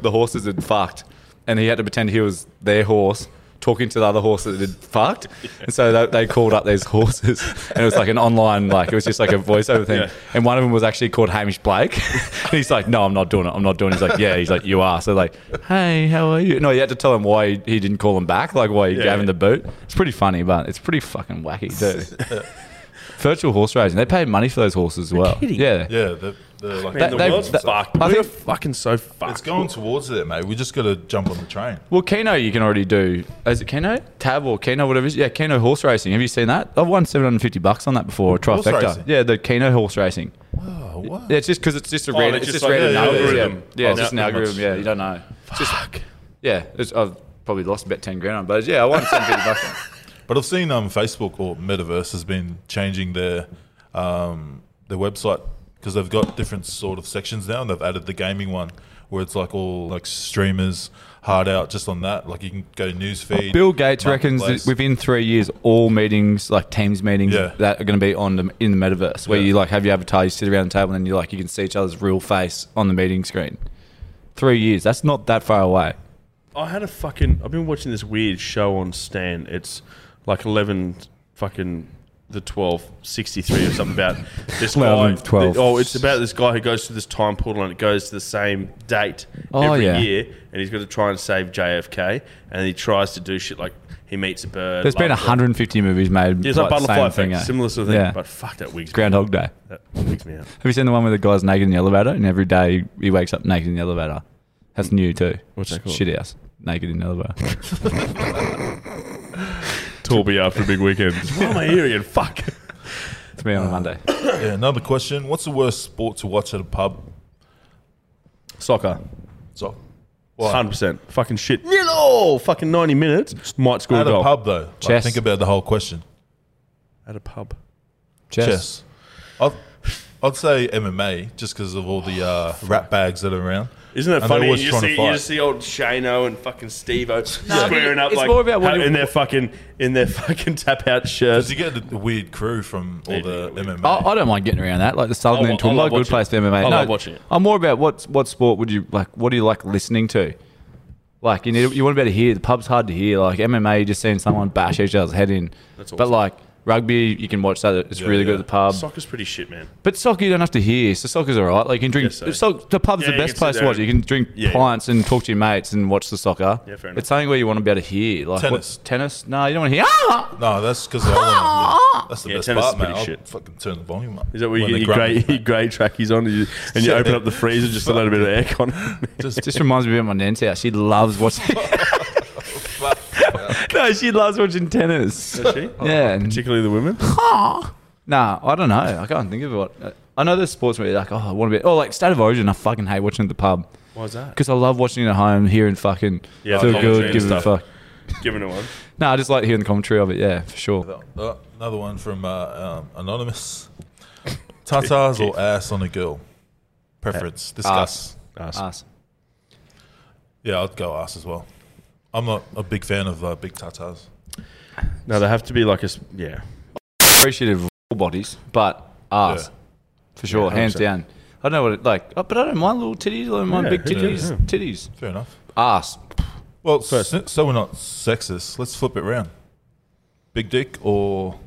S3: the horses had fucked, and he had to pretend he was their horse. Talking to the other horses that had fucked, and so they, they called up these horses, and it was like an online, like it was just like a voiceover thing.
S2: Yeah.
S3: And one of them was actually called Hamish Blake. and he's like, "No, I'm not doing it. I'm not doing it." He's like, "Yeah." He's like, "You are." So like, "Hey, how are you?" No, you had to tell him why he, didn't call him back, like why he
S2: Yeah.
S3: gave him the boot. It's pretty funny, but it's pretty fucking wacky too. Virtual horse racing. They pay money for those horses as well. Yeah.
S1: Yeah, they're like
S2: Man, the world's fucked.
S3: I
S2: We're
S3: think-
S2: fucking so fucked.
S1: it's going towards it, mate. We just got to jump on the train.
S3: Well, Keno, you can already do. Is it Keno? Tab or Keno, whatever it is. Yeah, Keno horse racing. Have you seen that? I've won 750 bucks on that before. A
S1: Horse
S3: trifecta.
S1: racing?
S3: Yeah, the Keno horse racing.
S1: Oh, what?
S3: Yeah, it's just because it's just a
S2: Oh,
S3: random.
S2: it's
S3: It's
S2: just
S3: just
S2: like
S3: random
S1: an
S3: numbers.
S2: algorithm.
S3: Yeah, yeah it's
S1: Oh,
S3: just an
S1: pretty much,
S3: algorithm. Yeah,
S1: yeah.
S3: you don't know. Just,
S2: Fuck.
S3: yeah, it's, I've probably lost about 10 grand on, it, but yeah, I won 750 bucks.
S1: But I've seen um, Facebook or Metaverse has been changing their um, their website because they've got different sort of sections now, and they've added the gaming one where it's like all like streamers hard out just on that. Like you can go to newsfeed.
S3: Bill Gates reckons that within three years, all meetings, like Teams meetings,
S1: Yeah.
S3: that are going to be on the, in the metaverse, where
S1: Yeah.
S3: you like have your avatar, you sit around the table, and you like you can see each other's real face on the meeting screen. Three years. That's not that far away.
S2: I had a fucking. I've been watching this weird show on Stan. It's like eleven fucking the twelve sixty three or something about this guy.
S3: 11, 12.
S2: Oh, it's about this guy who goes to this time portal and it goes to the same date
S3: Oh,
S2: every
S3: yeah.
S2: year, and he's got to try and save JFK, and he tries to do shit like he meets a bird.
S3: There's been
S2: blah, blah.
S3: 150 movies made.
S2: Yeah, it's like
S3: the
S2: butterfly effect,
S3: thing, eh?
S2: similar sort of thing.
S3: Yeah.
S2: But fuck that wigs. me
S3: Groundhog Day.
S2: That wigs me out.
S3: Have you seen the one where the guy's naked in the elevator, and every day he wakes up naked in the elevator? That's new too.
S2: What's that called?
S3: Shit house. Naked in the elevator.
S2: Toby after a big weekend. Why am I here again? Fuck.
S3: It's me on a Monday.
S1: Yeah, another question. What's the worst sport to watch at a pub?
S2: Soccer.
S1: So,
S2: Hundred percent. Fucking shit. Nil. Fucking ninety minutes. Might score
S1: at
S2: a
S1: a
S2: goal.
S1: pub though. Like,
S3: Chess.
S1: think about the whole question.
S2: At a pub.
S1: Chess. I'd, I'd say MMA just because of all the uh, rat bags that are around.
S2: Isn't it
S1: And they're
S2: funny?
S1: always
S2: You
S1: trying to
S2: see, you
S1: fight.
S2: just see old Shano and fucking Steve-O
S3: No,
S2: squaring up
S3: it's
S2: like
S3: more about what
S2: ha-
S3: you-
S2: in their fucking in their fucking tap out shirts.
S1: Because you get a weird crew from all the MMA.
S3: I, I don't mind getting around that, like the Southern
S2: I
S3: and
S2: wa- I love
S3: Toowoomba, good
S2: watching
S3: place for
S2: it.
S3: MMA.
S2: I
S3: no,
S2: love watching it.
S3: I'm more about what what sport would you like? What do you like listening to? Like you need, you want to be able to hear. The pub's hard to hear. Like MMA, you just seeing someone bash each other's head in.
S2: That's
S3: But like rugby, you can watch that. It's
S1: Yeah,
S3: really good at the pub.
S2: Soccer's pretty shit, man.
S3: But soccer, you don't have to hear. So soccer's all right. Like you can drink.
S2: So.
S3: so. the pub's
S2: Yeah,
S3: the best place to watch. it. You can drink
S2: Yeah, yeah.
S3: pints and talk to your mates and watch the soccer.
S2: Yeah, fair enough.
S3: It's something where you want to be able to hear. Like
S1: Tennis.
S3: What, tennis? No, you don't want to hear. Ah!
S1: no, that's because I want That's the
S2: Yeah,
S1: best
S2: tennis
S1: part,
S2: is
S1: man.
S2: pretty
S1: I'll
S2: shit.
S1: fucking turn the volume up.
S2: Is that where you
S1: When
S2: get
S1: they
S2: your
S1: grab
S2: grey, your grey trackies on and you, and you open up the freezer just a little bit of aircon?
S1: Just,
S3: Just reminds me of my nan's house. She loves watching. no, she loves watching tennis.
S2: Does she?
S3: Yeah. and-
S2: Particularly the women?
S3: Nah, I don't know. I can't think of what. I know there's sports where you're like, oh, I want to be. Oh, like State of Origin. I fucking hate watching at the pub
S2: Why is that?
S3: because I love watching it at home, hearing fucking
S2: Yeah,
S3: feel
S2: like
S3: good,
S2: commentary
S3: give
S2: and
S3: it a
S2: stuff.
S3: fuck.
S2: Giving it one.
S3: No, I just like hearing the commentary of it. Yeah, for sure.
S1: Uh, another one from uh, um, Anonymous. Tatas or ass on a girl? Preference. Discuss.
S2: Ass.
S3: Us.
S1: Yeah, I'd go ass as well. I'm not a big fan of uh, big tatas.
S2: No, they have to be like a. s- Yeah.
S3: Appreciative of all bodies, but ass
S1: Yeah.
S3: for sure,
S2: Yeah,
S3: hands
S2: 100%.
S3: down. I don't know what it like, oh, but I don't mind little titties. I don't mind
S2: Yeah,
S3: big
S2: who
S3: titties.
S2: knows?
S3: Titties.
S1: Fair enough.
S3: Ass.
S1: Well,
S2: First.
S1: so, so we're not sexist. Let's flip it around. Big dick or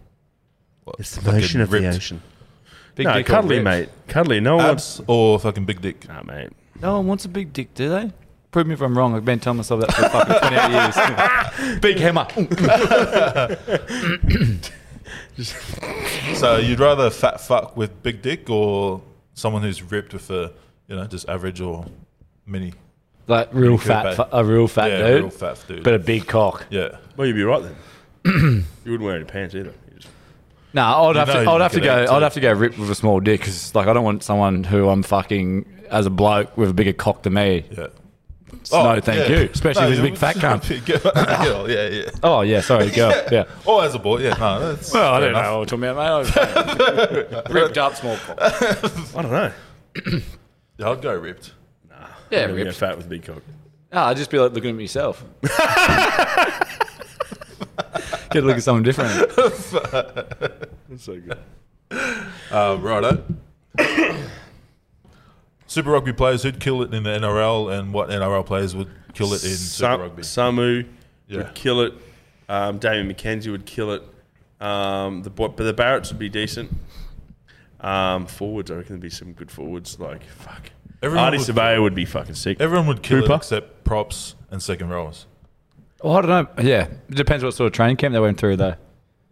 S1: what,
S2: It's the
S1: fucking
S2: motion of the
S1: ripped
S2: ocean.
S3: Big
S2: no,
S3: dick or
S2: cuddly,
S3: ripped?
S2: mate. Cuddly. No one wants.
S1: Abs or fucking big dick.
S2: Nah, mate.
S3: No one wants a big dick, do they? Prove me if I'm wrong. I've been telling myself that for fucking 28 years. big hammer.
S1: So you'd rather fat fuck with big dick or someone who's ripped with a you know just average or mini?
S3: Like real
S1: Could
S3: fat, fu- a real fat
S1: yeah,
S3: dude,
S1: real fat dude.
S3: but a big cock.
S1: yeah,
S2: Well, you'd be right then. you wouldn't wear any pants either. No,
S3: Nah, I'd have to. I'd have to go.
S1: add
S3: I'd have to go ripped with a small dick because, like, I don't want someone who I'm fucking as a bloke with a bigger cock than me.
S1: yeah.
S3: No, thank you. Especially if he's a big fat cunt.
S1: Girl, yeah, yeah.
S3: Oh yeah, sorry, girl. Yeah.
S1: Or as a boy, yeah. No, that's
S3: Well, I don't know
S1: enough.
S3: what you're talking about, mate. ripped up small cock.
S2: I don't know.
S1: Yeah, I'd go ripped. Nah.
S3: Yeah,
S2: I'm
S3: ripped.
S2: fat with a big cock.
S3: No, I'd just be like looking at myself. Get a look at something different.
S2: That's so good.
S1: Um, righto. Super Rugby players who'd kill it in the NRL, and what NRL players would kill it in Super Rugby.
S2: Samu
S1: Yeah.
S2: would kill it. Um, Damian McKenzie would kill it. Um, the boy, but the Barretts would be decent. Um, forwards, I reckon there'd be some good forwards. Like fuck,
S1: Everyone
S2: Ardie
S1: would-
S2: Savea would be fucking sick.
S1: Everyone would kill
S2: Hooper?
S1: it except props and second rows.
S3: Well, I don't know. Yeah, it depends what sort of training camp they went through, though.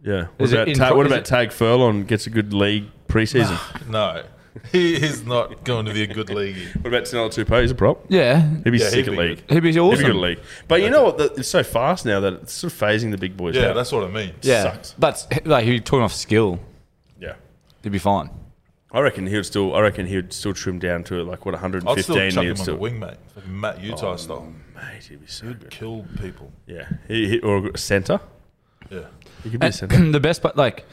S2: yeah. What
S3: Is it
S2: about,
S3: in
S2: Ta-
S3: pro-
S2: what
S3: is
S2: about
S3: it-
S2: Tadhg Furlong gets a good league preseason?
S1: No, he is not going to be a good leaguey.
S2: what about Taniela Tupou? He's a prop.
S3: Yeah,
S2: He'd be
S1: Yeah,
S2: sick
S1: he'd
S2: at
S1: be
S2: league.
S1: good.
S3: he'd be
S2: He'd
S3: awesome.
S2: be good at league. But you know what? The, it's so fast now that it's sort of phasing the big boys
S1: Yeah,
S2: out.
S1: that's what I mean.
S3: Yeah,
S2: Sucks.
S3: but like you're talking off skill,
S2: yeah.
S3: he'd be fine.
S2: I reckon he would still. I reckon he would still trim down to like what 115.
S1: I'd still chuck him
S2: he'd
S1: on the wing, mate. Fucking Matt Utai oh, style.
S2: Mate, he'd be so good.
S1: Kill people.
S2: Yeah, he, he, or a centre.
S1: Yeah.
S2: He could be a centre.
S3: the best, but like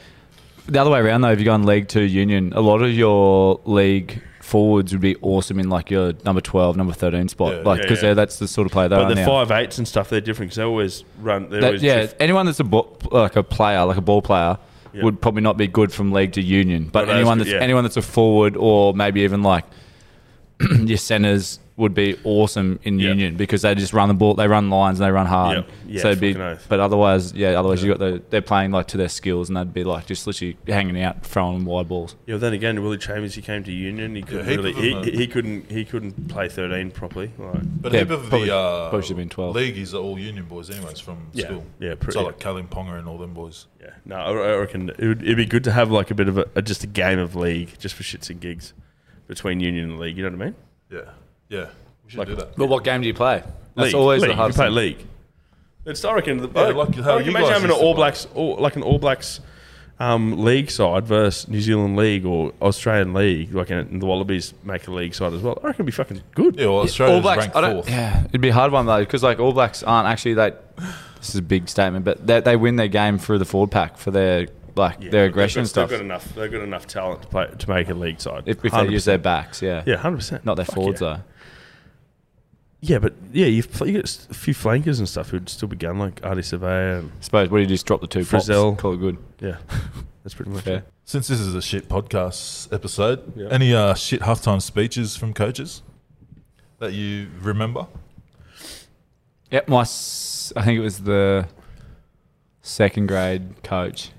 S3: the other way around though, if you go in League Two Union, a lot of your league forwards would be awesome in like your number twelve, number thirteen spot,
S1: Yeah,
S3: like because
S2: yeah.
S3: that's the sort of player
S2: But the five eights and stuff, they're different because they always run. They always
S3: yeah,
S2: drift.
S3: anyone that's a ball, like a player, like a ball player,
S2: Yeah.
S3: would probably not be good from league to union. But anyone that's
S2: yeah.
S3: anyone that's a forward or maybe even like your centers would be awesome in
S2: Yeah.
S3: union because they just run the ball, they run lines, and they run hard.
S2: Yeah. Yeah,
S3: so it'd be, but otherwise, yeah, otherwise you got the they're playing like to their skills and they'd be like just literally hanging out, throwing wide balls.
S2: Yeah, but then again, Willie Chambers, he came to Union. He couldn't
S1: heap
S2: really.
S1: of
S2: He, he couldn't. He couldn't play thirteen properly. Like,
S1: But
S3: Yeah,
S1: heap of
S3: probably-
S1: the uh,
S3: probably should've been 12.
S1: leagueies are all union boys, anyways, from
S2: Yeah,
S1: school.
S2: yeah, pretty-
S1: so like Kalyn Ponga and all them boys.
S2: yeah, no, I, I reckon it would, it'd be good to have like a bit of a, a just a game of league, just for shits and gigs, between Union and league. You know what I mean?
S1: Yeah, yeah, we should
S2: Like-
S1: do that.
S3: But what game do you play? That's
S2: league,
S3: always
S2: league.
S3: the hardest.
S2: You play
S3: thing.
S2: league. It's I reckon. The,
S1: Yeah,
S2: I,
S1: like how
S2: I
S1: you
S2: imagine
S1: guys
S2: having an
S1: used to
S2: All
S1: play.
S2: Blacks, or like an All Blacks. Um, league side versus New Zealand league or Australian league, like and the Wallabies make a league side as well. I reckon it'd be fucking good.
S1: Yeah, well, Australia's
S3: All Blacks,
S1: ranked
S3: I don't,
S1: fourth.
S3: yeah, it'd be a hard one though because like All Blacks aren't actually that. This is a big statement, but they, they win their game through the forward pack for their like
S2: Yeah,
S3: their
S2: they've
S3: aggression
S2: got-
S3: and stuff.
S2: They've got enough. They've got enough talent to play to make a league side.
S3: if, if they use their backs, yeah,
S2: yeah, hundred percent.
S3: not their forwards though.
S2: Yeah, but yeah, you've pl- you got a few flankers and stuff who'd still be going like Ardie Savea and
S3: I suppose what do you just drop the two pops,
S2: Frizell.
S3: call it good.
S2: yeah, that's pretty much
S3: Fair.
S2: it.
S1: Since this is a shit podcast episode,
S2: Yeah.
S1: any uh, shit halftime speeches from coaches that you remember?
S3: Yep, my s- I think it was the second grade coach.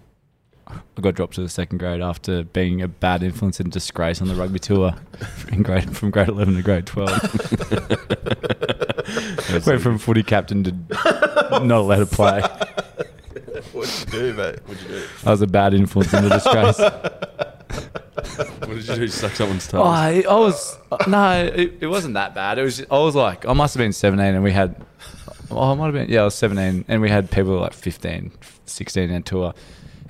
S3: I got dropped to the second grade after being a bad influence and disgrace on the rugby tour in grade from grade eleven to grade twelve. Went from footy captain to not allowed to play.
S1: What'd you do, mate? What'd you do?
S3: I was a bad influence and a disgrace.
S2: What did you do? Suck someone's
S3: Oh. I, I was no, it, it wasn't that bad. It was I was like I must have been 17 and we had oh, I might have been yeah, I was 17 and we had people like 15, 16 and tour.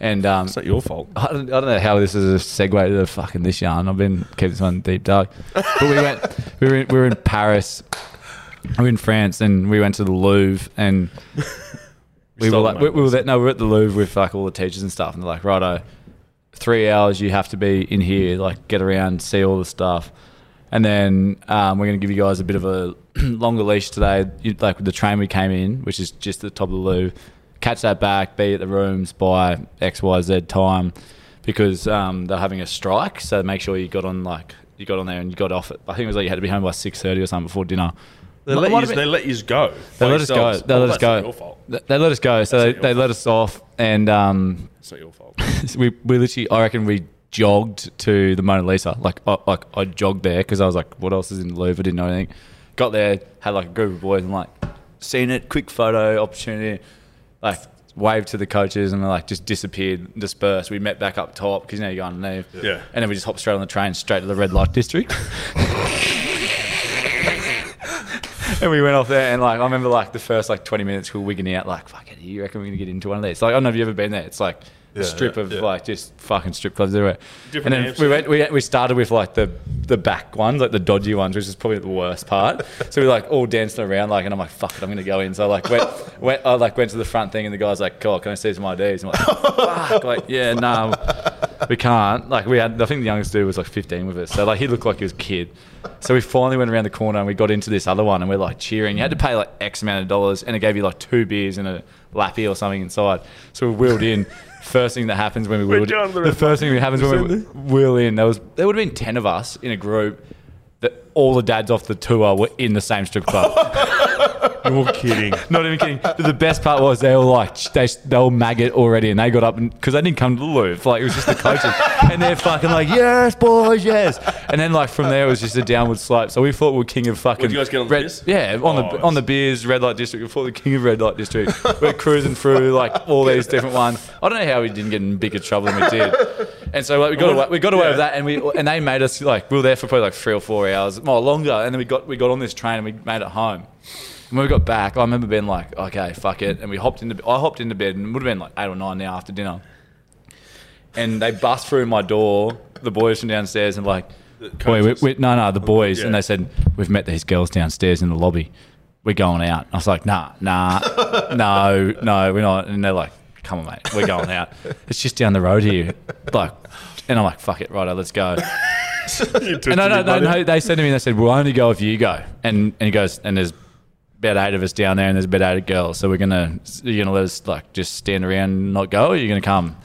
S3: And um
S2: It's not your fault.
S3: I don't, I don't know how this is a segue to the fucking this yarn. I've been keeping this one deep dark. But we went we were in, we were in Paris. We were in France and we went to the Louvre and we were like we, we were there, no we were at the Louvre with like all the teachers and stuff and they're like righto three hours you have to be in here like get around see all the stuff and then um, we're going to give you guys a bit of a longer leash today like with the train we came in which is just at the top of the Louvre catch that back be at the rooms by xyz time because um, they're having a strike so make sure you got on like you got on there and you got off it i think it was like you had to be home by 6.30 or something before dinner
S2: They let you. They let you go.
S3: They let us go. They let us go.
S2: Your fault.
S3: They- They let us go. So they, they let us off, and um,
S2: It's not your fault.
S3: we we literally, I reckon we jogged to the Mona Lisa. Like, I, like I jogged there because I was like, what else is in the Louvre? I didn't know anything. Got there, had like a group of boys, and like, seen it, quick photo opportunity, like waved to the coaches, and like just disappeared, dispersed. We met back up top because you know you go underneath.
S2: Yeah.
S3: And then we just hopped straight on the train, straight to the red light district. And we went off there, and like I remember, like the first like twenty minutes, we were wigging out, like, "Fuck it, you reckon we're gonna get into one of these?" Like I don't know if you ever been there. It's like
S1: Yeah,
S3: strip
S1: yeah,
S3: of
S1: yeah.
S3: like just fucking strip clubs everywhere.
S2: Different
S3: and then we went, we we started with like the the back ones, like the dodgy ones, which is probably the worst part. so we like all dancing around, like, and I'm like, "Fuck it, I'm gonna go in." So I like went, went I like went to the front thing, and the guy's like, "Cool, can I see some IDs?" I'm like, "Fuck, like yeah, no." we can't. Like we had, I think the youngest dude was like 15 with us, so like he looked like he was a kid. So we finally went around the corner and we got into this other one, and we're like cheering. You had to pay like X amount of dollars, and it gave you like two beers and a lappy or something inside. So we wheeled in. First thing that happens when we wheeled,
S2: the
S3: the first thing that happens when we wheel in, there was there would have been 10 of us in a group. That all the dads off the tour were in the same strip club.
S2: You're kidding.
S3: Not even kidding. But the best part was they were like they they were maggot already, and they got up because they didn't come to the Louvre. Like it was just the coaches, and they're fucking like yes, boys, yes. And then like from there it was just a downward slope. So we thought we were king of fucking.
S2: Would you guys get on the
S3: red,
S2: piss?
S3: Yeah, on
S2: Oh,
S3: the on the beers, red light district. We thought the king of red light district. we're cruising through like all these different ones. I don't know how we didn't get in bigger trouble than we did. And so like, we got away, we got away with that, and we and they made us like we were there for probably like three or four hours, more longer. And then we got we got on this train and we made it home. And when we got back, I remember being like, okay, fuck it. And we hopped into, I hopped into bed and it would have been like eight or nine now after dinner. And they bust through my door, the boys from downstairs, and like, boy, we, we, no, no, the boys.
S2: Yeah.
S3: And they said, we've met these girls downstairs in the lobby. We're going out. I was like, nah, nah, no, no, we're not. And they're like, come on, mate, we're going out. It's just down the road here. Like, and I'm like, fuck it, righto, let's go. And no, no, no, no, they said to me, they said, we'll only go if you go. And and he goes, and there's about eight of us down there, and there's about eight girls. So we're gonna, you're gonna let us like just stand around and not go, or you're gonna come?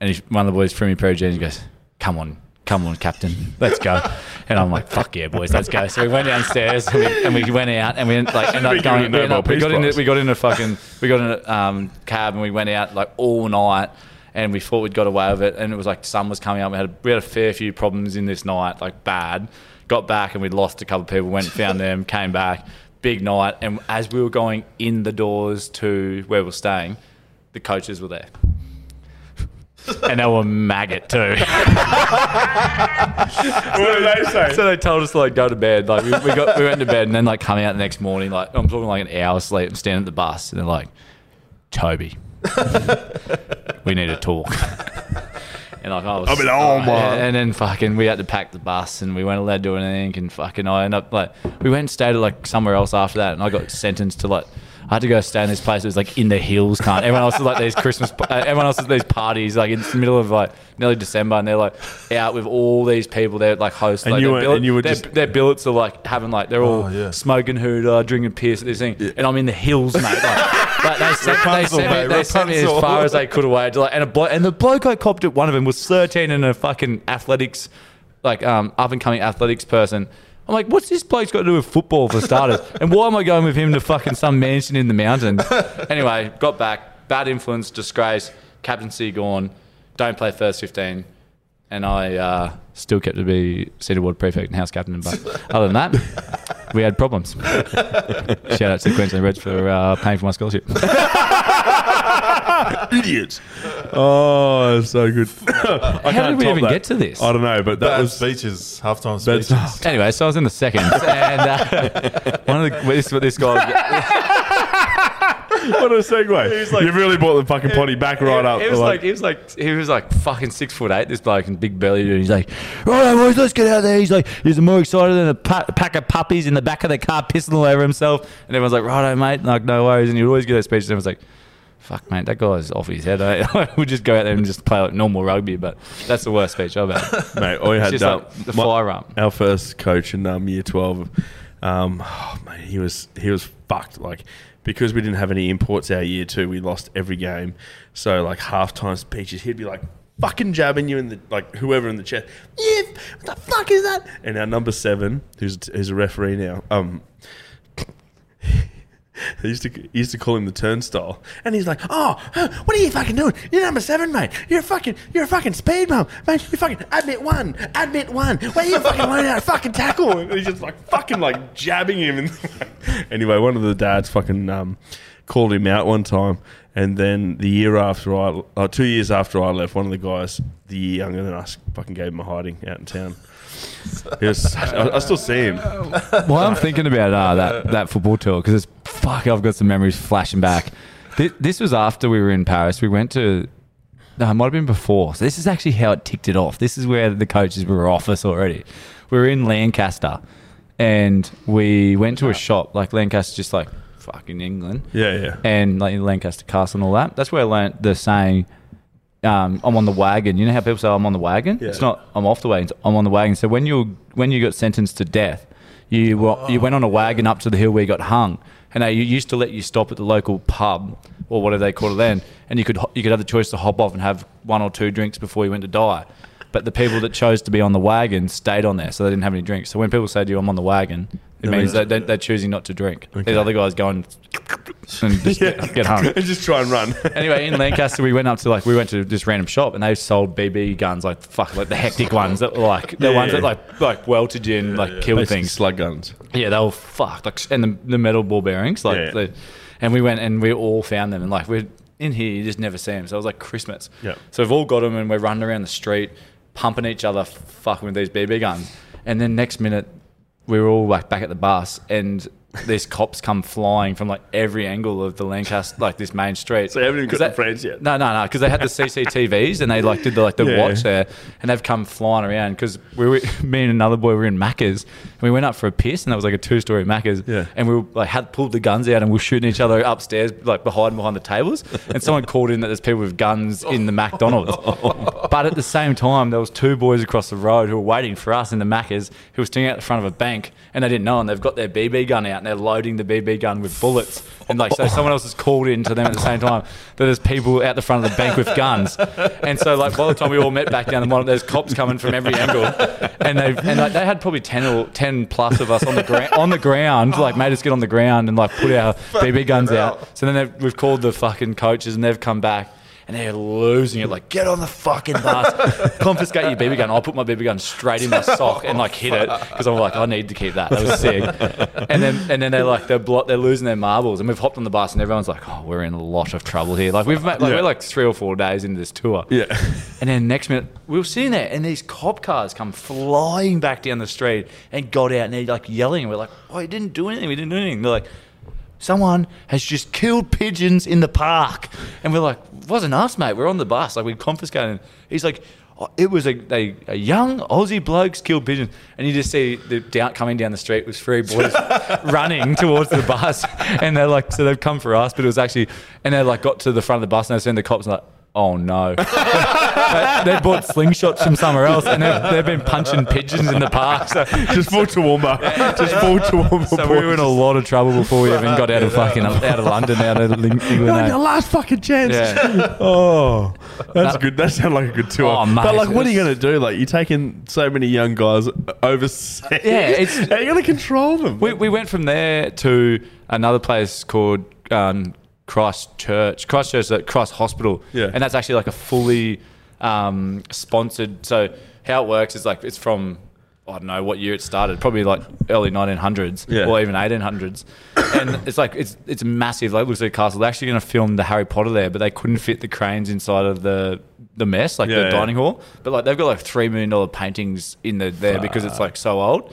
S3: And he, one of the boys threw me a pair of jeans. and goes, "Come on, come on, captain, let's go." And I'm like, "Fuck yeah, boys, let's go." So we went downstairs and we, and we went out and we like ended up going. We, ended up, we got
S2: Prize.
S3: we got into fucking we got in a um, cab and we went out like all night. And we thought we'd got away with it, and it was like sun was coming up. We had we had a fair few problems in this night, like bad. Got back and we'd lost a couple of people. Went and found them, came back, big night. And as we were going in the doors to where we we're staying, the coaches were there, and they were maggot too.
S2: What did they say?
S3: So they told us to like go to bed. Like we, we got we went to bed and then like coming out the next morning, like I'm talking like an hour sleep and standing at the bus and they're like, Toby, we need to talk. And like I was,
S2: I mean, oh,
S3: uh, and then fucking we had to pack the bus and we weren't allowed to do anything and fucking I ended up like we went and stayed at like somewhere else after that and I got sentenced to like I had to go stay in this place. It was like in the hills, can't. Everyone else is like these Christmas. Uh, everyone else is these parties, like in the middle of like nearly December, and they're like out with all these people. They're like hosts.
S2: And
S3: like,
S2: you
S3: their
S2: were-
S3: billet-
S2: and you were
S3: their,
S2: just-
S3: their billets are like having like they're all
S1: Oh, yeah.
S3: smoking hooter, drinking piss this thing, and I'm in the hills, mate. Like, like they, sent, they, sent me, they sent me as far as they could away. To like, and a blo- and the bloke I copped at one of them was 13 and a fucking athletics, like um up and coming athletics person. I'm like, what's this bloke's got to do with football for starters? and why am I going with him to fucking some mansion in the mountains? anyway, got back, bad influence, disgrace, captaincy gone, don't play first 15 and I uh, still kept to be senior ward prefect and house captain. But other than that, we had problems. Shout out to the Queensland Reds for uh, paying for my scholarship.
S2: Idiots. Oh, it's so good. I
S3: How did we even get to this?
S2: I don't know, but that
S1: Bad
S2: was
S1: speeches, halftime
S2: Bad
S1: speeches.
S3: Anyway, so I was in the second, and uh, one of the this what this guy.
S2: what a segue. You've really brought the fucking potty back right up.
S3: He was like, he was like, he was like fucking six foot eight. This bloke and big belly dude. He's like, right, boys, let's get out there. He's like, he's more excited than a pa- pack of puppies in the back of the car pissing all over himself. And everyone's like, righto, mate. Like, no worries. And he'd always get that speech. And everyone's like, fuck, mate, that guy's off his head. eh? we'll just go out there and just play like normal rugby. But that's the worst speech I've had.
S2: mate, I had
S3: just like the
S2: my-
S3: firearm.
S2: Our first coach in um, year twelve, um, oh, mate, he was he was fucked. Like because we didn't have any imports our year two, we lost every game. So like halftime speeches, he'd be like fucking jabbing you in the like whoever in the chest. Yeah, what the fuck is that? And our number seven, who's who's a referee now, um. They used to used to call him the turnstile, and he's like, "Oh, what are you fucking doing? You're number seven, mate. You're a fucking, you're a fucking speed bump, mate. You fucking admit one, admit one. Where are you fucking learn how to fucking tackle?" And he's just like fucking like jabbing him. Anyway, one of the dads fucking um, called him out one time, and then the year after I, uh, two years after I left, one of the guys, the year younger than us, fucking gave him a hiding out in town. Was I, I still see him.
S3: Well, I'm thinking about uh, that that football tour because it's fuck. I've got some memories flashing back. This, this was after we were in Paris. We went to. No, it might have been before. So this is actually how it ticked it off. This is where the coaches were off us already. We were in Lancaster, and we went to a shop like Lancaster, just like fucking England
S2: Yeah, yeah.
S3: and like in Lancaster Castle and all that. That's where I learnt the saying, um, "I'm on the wagon." You know how people say, "I'm on the wagon."
S2: Yeah.
S3: It's not "I'm off the wagon." It's, "I'm on the wagon." So when you when you got sentenced to death, you were, you went on a wagon up to the hill where you got hung, and they used to let you stop at the local pub or whatever they called it then, and you could you could have the choice to hop off and have one or two drinks before you went to die. But the people that chose to be on the wagon stayed on there, so they didn't have any drinks. So when people say to you, "I'm on the wagon," it
S2: That
S3: means they're, they're choosing not to drink.
S2: Okay.
S3: These other guys go and, and just get, get hung.
S2: just try and run.
S3: Anyway, in Lancaster, we went up to like we went to this random shop and they sold BB guns, like fuck, like the hectic ones that were like the
S2: Yeah,
S3: ones
S2: yeah.
S3: that like like welted you and like killed
S2: Basically
S3: things.
S2: slug guns.
S3: Yeah, they were fucked. Like and the, the metal ball bearings, like
S2: Yeah.
S3: the, and we went and we all found them and like we're in here, you just never see them. So it was like Christmas.
S2: Yeah.
S3: So we've all got them and we're running around the street, pumping each other, fucking with these BB guns. And then next minute, we were all like back at the bus and. These cops come flying from like every angle of the Lancaster, like this main street.
S2: So you haven't even got
S3: that-
S2: France yet.
S3: no, no, no, because they had the CCTVs and they like did the like the
S2: Yeah.
S3: watch there, and they've come flying around because we were me and another boy were in Macca's and we went up for a piss and that was like a two story Macca's,
S2: Yeah.
S3: and we were, like had pulled the guns out and we were shooting each other upstairs like behind behind the tables, and someone called in that there's people with guns in the McDonald's, but at the same time there was two boys across the road who were waiting for us in the Macca's who were standing out the front of a bank and they didn't know and they've got their BB gun out and they're loading the BB gun with bullets. And like so someone else has called in to them at the same time that there's people out the front of the bank with guns. And so like by the time we all met back down the bottom there's cops coming from every angle. And they and like they had probably 10 or 10 plus of us on the ground on the ground like made us get on the ground and like put our BB guns out. so then we've called the fucking coaches and they've come back and they're losing it. Like, get on the fucking bus, confiscate your BB gun. I'll put my BB gun straight in my sock and like hit it because I'm like, I need to keep that. That was sick. And then and then they're like, they're blo- they're losing their marbles, and we've hopped on the bus, and everyone's like, oh, we're in a lot of trouble here. Like we've met, like
S2: Yeah.
S3: we're like three or four days into this tour.
S2: Yeah.
S3: And then next minute, we were sitting there, and these cop cars come flying back down the street and got out, and they're like yelling. And we're like, "Oh, we didn't do anything. We didn't do anything." They're like, "Someone has just killed pigeons in the park," and we're like, "Wasn't us, mate. We're on the bus. Like we confiscated." Them. He's like. "Oh, It was a, a, a young Aussie blokes killed pigeons, and you just see the down coming down the street was three boys running towards the bus, and they're like, so they've come for us, but it was actually, and they like got to the front of the bus, and they seen the cops, and like, oh no, they, they bought slingshots from somewhere else, and they've, they've been punching pigeons in the park. So,
S2: Just full Toowoomba. Just full Toowoomba.
S3: so we were in a lot of trouble before we even got out of fucking out of London, out of Ling- England.
S2: Like
S3: eh?
S2: your last fucking chance.
S3: Yeah.
S2: Oh, that's
S3: That-
S2: good. That sounds like a good tour.
S3: Oh, mate,
S2: but like, what are you going to do? Like, you're taking so many young guys overseas.
S3: Yeah, it's-
S2: How are you going to control them?
S3: We, we went from there to another place called um, Christchurch, Christchurch, uh, Christ Hospital,
S2: Yeah.
S3: and that's actually like a fully um, sponsored. So how it works is like it's from I don't know what year it started, probably like early 1900s
S2: Yeah.
S3: or even 1800s, and it's like it's it's massive. Like it looks like a castle. They're actually going to film the Harry Potter there, but they couldn't fit the cranes inside of the the mess, like
S2: Yeah,
S3: the
S2: yeah.
S3: dining hall. But like they've got like three million dollar paintings in the there because it's like so old.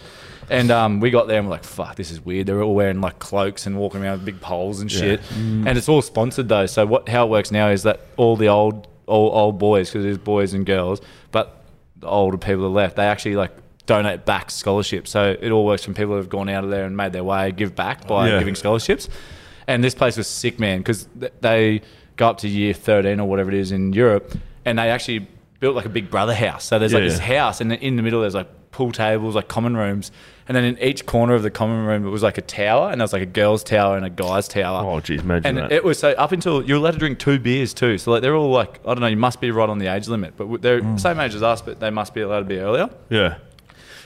S3: And um, we got there and we're like, fuck, this is weird. They're all wearing like cloaks and walking around with big poles and shit.
S2: Mm.
S3: And it's all sponsored though. So what how it works now is that all the old old, old boys, because there's boys and girls, but the older people that left, they actually like donate back scholarships. So it all works from people who have gone out of there and made their way, give back by
S2: Yeah.
S3: giving scholarships. And this place was sick, man, because they go up to year 13 or whatever it is in Europe, and they actually built like a big brother house. So there's like
S2: Yeah.
S3: this house, and in the middle there's like pool tables, like common rooms, and then in each corner of the common room it was like a tower, and there was like a girl's tower and a guy's tower.
S2: Oh, geez, imagine
S3: And
S2: that.
S3: it was so up until you're allowed to drink two beers too. So like they're all like I don't know, you must be right on the age limit, but they're
S2: Mm.
S3: same age as us, but they must be allowed to be earlier.
S2: yeah.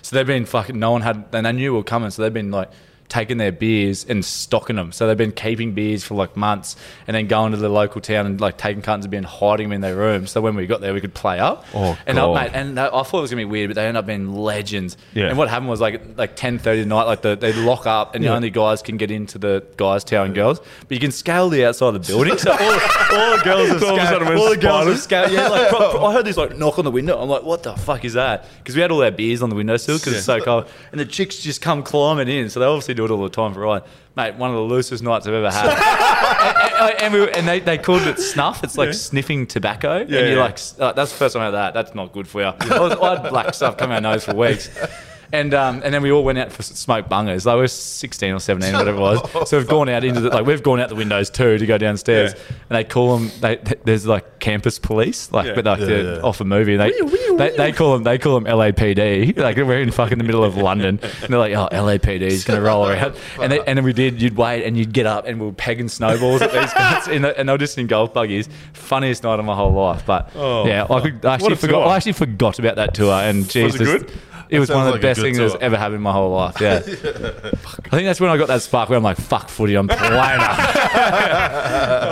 S3: So they've been fucking. No one had, and they knew we were coming. So they've been like taking their beers and stocking them. So they've been keeping beers for like months and then going to the local town and like taking cartons of beer and hiding them in their room. So when we got there, we could play up.
S2: Oh,
S3: and I,
S2: God.
S3: mate, and I thought it was gonna be weird, but they ended up being legends.
S2: Yeah.
S3: And what happened was like like ten thirty at night, like the, they lock up, and the only guys can get into the guys' town and girls, but you can scale the outside of the building. So all, all the girls have
S2: All of a sudden
S3: scaled.
S2: we're
S3: All the girls
S2: spiders.
S3: scaled. Yeah, like pro- pro- I heard this like knock on the window. I'm like, what the fuck is that? Because we had all our beers on the windowsill because it's so cold, and the chicks just come climbing in. So they obviously do it all the time for ride. Mate, one of the loosest nights I've ever had. and, and, and, we, and they, they called it snuff. It's like
S2: Yeah.
S3: sniffing tobacco.
S2: Yeah,
S3: and you're
S2: yeah.
S3: like, uh, that's the first time I had that. That's not good for you. I, was, I had black stuff coming out my nose for weeks. And um, and then we all went out for smoke bungers. Like we were 16 or 17, whatever it was. So we've gone out into the, like, we've gone out the windows too to go downstairs.
S2: Yeah.
S3: And they call them, they, th- there's like campus police, like,
S2: Yeah.
S3: but like
S1: Yeah,
S3: they're
S1: yeah.
S3: off a movie. They, they, they call them, they call them LAPD. Like we're in fucking the middle of London. And they're like, oh, LAPD is going to roll around. And, they, and then we did, you'd wait and you'd get up and we were pegging snowballs at these guys. In the, and they were just in golf buggies. Funniest night of my whole life. But
S2: Oh,
S3: yeah, I, could, I actually forgot,
S2: tour.
S3: I actually forgot about that tour. And Jesus.
S2: it good?
S3: It was one of the
S1: like
S3: best things that's ever happened in my whole life. Yeah. I think that's when I got that spark where I'm like, fuck footy, I'm playing up.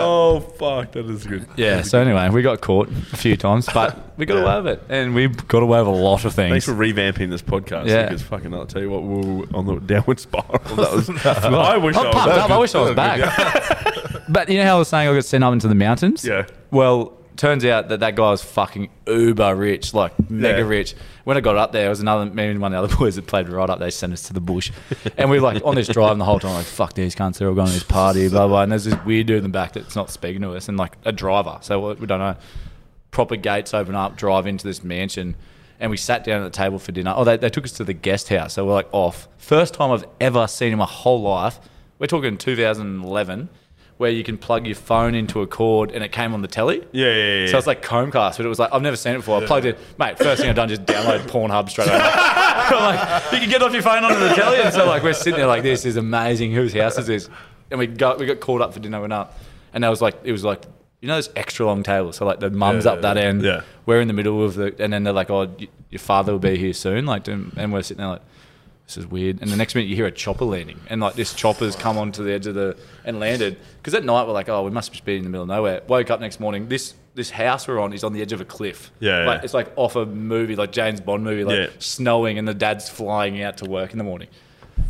S2: Oh fuck, that is good.
S3: Yeah, so anyway, we got caught a few times, but we got away with it. And we got away with a lot of things.
S2: Thanks for revamping this podcast.
S3: Yeah.
S2: Because fucking, I'll tell you what, we were on the downward spiral. That was. I wish
S3: I'm
S2: I
S3: pumped
S2: was.
S3: up. I wish I was back. but you know how I was saying I got sent up into the mountains?
S2: Yeah.
S3: Well, turns out that that guy was fucking uber rich, like mega
S2: Yeah.
S3: rich. When I got up there, it was another me and one of the other boys that played right up. They sent us to the bush, and we were like on this drive the whole time, like fuck these cunts, they're all going to this party, blah blah. And there's this weird dude in the back that's not speaking to us, and like a driver, so we- we don't know. Proper gates open up, drive into this mansion. And we sat down at the table for dinner. Oh, they, they took us to the guest house. So we're like off. First time I've ever seen in my whole life. We're talking 2011, where you can plug your phone into a cord and it came on the telly.
S2: Yeah, yeah, yeah.
S3: So it's like Chromecast, but it was like I've never seen it before. I plugged it, mate. First thing I've done just download Pornhub straight away. I'm like, you can get off your phone onto the telly, and so like we're sitting there like this is amazing. Whose house is this? And we got we got called up for dinner, went up, and that was like it was like you know those extra long tables. So like the mum's
S1: Yeah,
S3: up that
S1: yeah,
S3: end,
S2: yeah.
S3: we're in the middle of the, and then they're like, oh, y- your father will be here soon, like, and and we're sitting there like. This is weird. And the next minute you hear a chopper landing, and like this chopper's come onto the edge of the and landed. Because at night we're like, oh, we must just be in the middle of nowhere. Woke up next morning. This this house we're on is on the edge of a cliff.
S2: Yeah,
S3: like
S2: yeah.
S3: it's like off a movie, like James Bond movie, like
S2: Yeah.
S3: snowing, and the dad's flying out to work in the morning.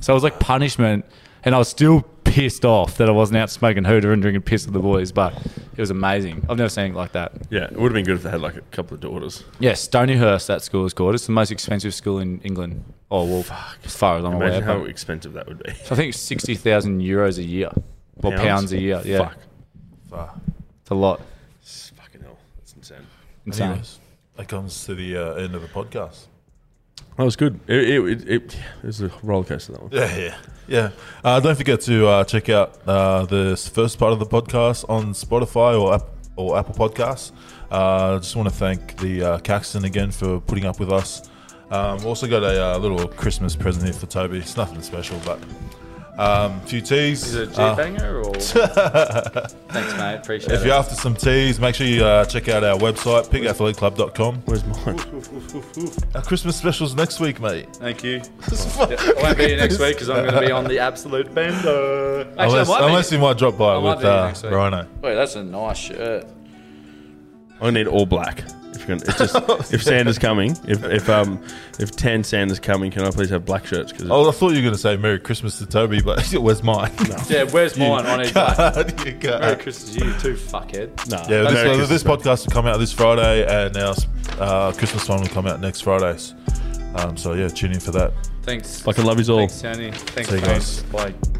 S3: So it was like punishment, and I was still pissed off that I wasn't out smoking hooter and drinking piss with the boys. But it was amazing. I've never seen it like that.
S2: yeah, it would have been good if they had like a couple of daughters.
S3: Yeah, Stonyhurst, that school is called. It's the most expensive school in England. Oh well, Fuck. as far as I'm aware.
S2: Imagine how
S3: but-
S2: expensive that would be.
S3: so I think it's sixty thousand euros a year, or pounds, a year. Yeah,
S2: Fuck.
S1: Fuck.
S3: it's a lot.
S2: It's fucking hell. That's insane.
S3: Insane.
S1: Anyways, that comes to the uh, end of the podcast.
S2: That was good. It, it, it, it, was a roller coaster, that one.
S1: Yeah, yeah, yeah. Uh, don't forget to uh, check out uh, the first part of the podcast on Spotify or App- or Apple Podcasts. Uh, just want to thank the uh, Caxton again for putting up with us. Um, also got a uh, little Christmas present here for Toby. It's nothing special, but um, a few teas.
S3: Is it a
S1: Uh,
S3: banger or? Thanks, mate. Appreciate
S1: if
S3: it.
S1: If you're after some teas, make sure you uh, check out our website, pigathleteclub.com.
S2: Where's mine?
S1: Our Christmas specials next week, mate.
S3: Thank you. I won't be here next week because I'm going to be on the absolute bender. Actually,
S1: unless,
S3: I might
S1: unless
S3: be.
S1: you might drop by
S3: I might
S1: with
S3: be
S1: uh,
S3: next week.
S1: Rhino.
S3: Wait, that's a nice shirt.
S2: I need all black. If you're gonna, it's just, if Santa's coming, if if um if tan Santa's coming, can I please have black shirts? Because
S1: Oh, I thought you were going to say Merry Christmas to Toby, but where's mine?
S3: Yeah, where's mine? I need black.
S1: You can't.
S3: Merry Christmas to you too, fuckhead.
S2: nah,
S1: Yeah,
S2: Merry
S1: this, uh, this podcast will come out this Friday, and our uh, Christmas one will come out next Fridays. Um, so yeah, tune in for that.
S3: Thanks.
S2: Fucking love yous all.
S3: Thanks, Tony. Thanks,
S1: See you
S3: guys.
S1: guys.
S3: Bye.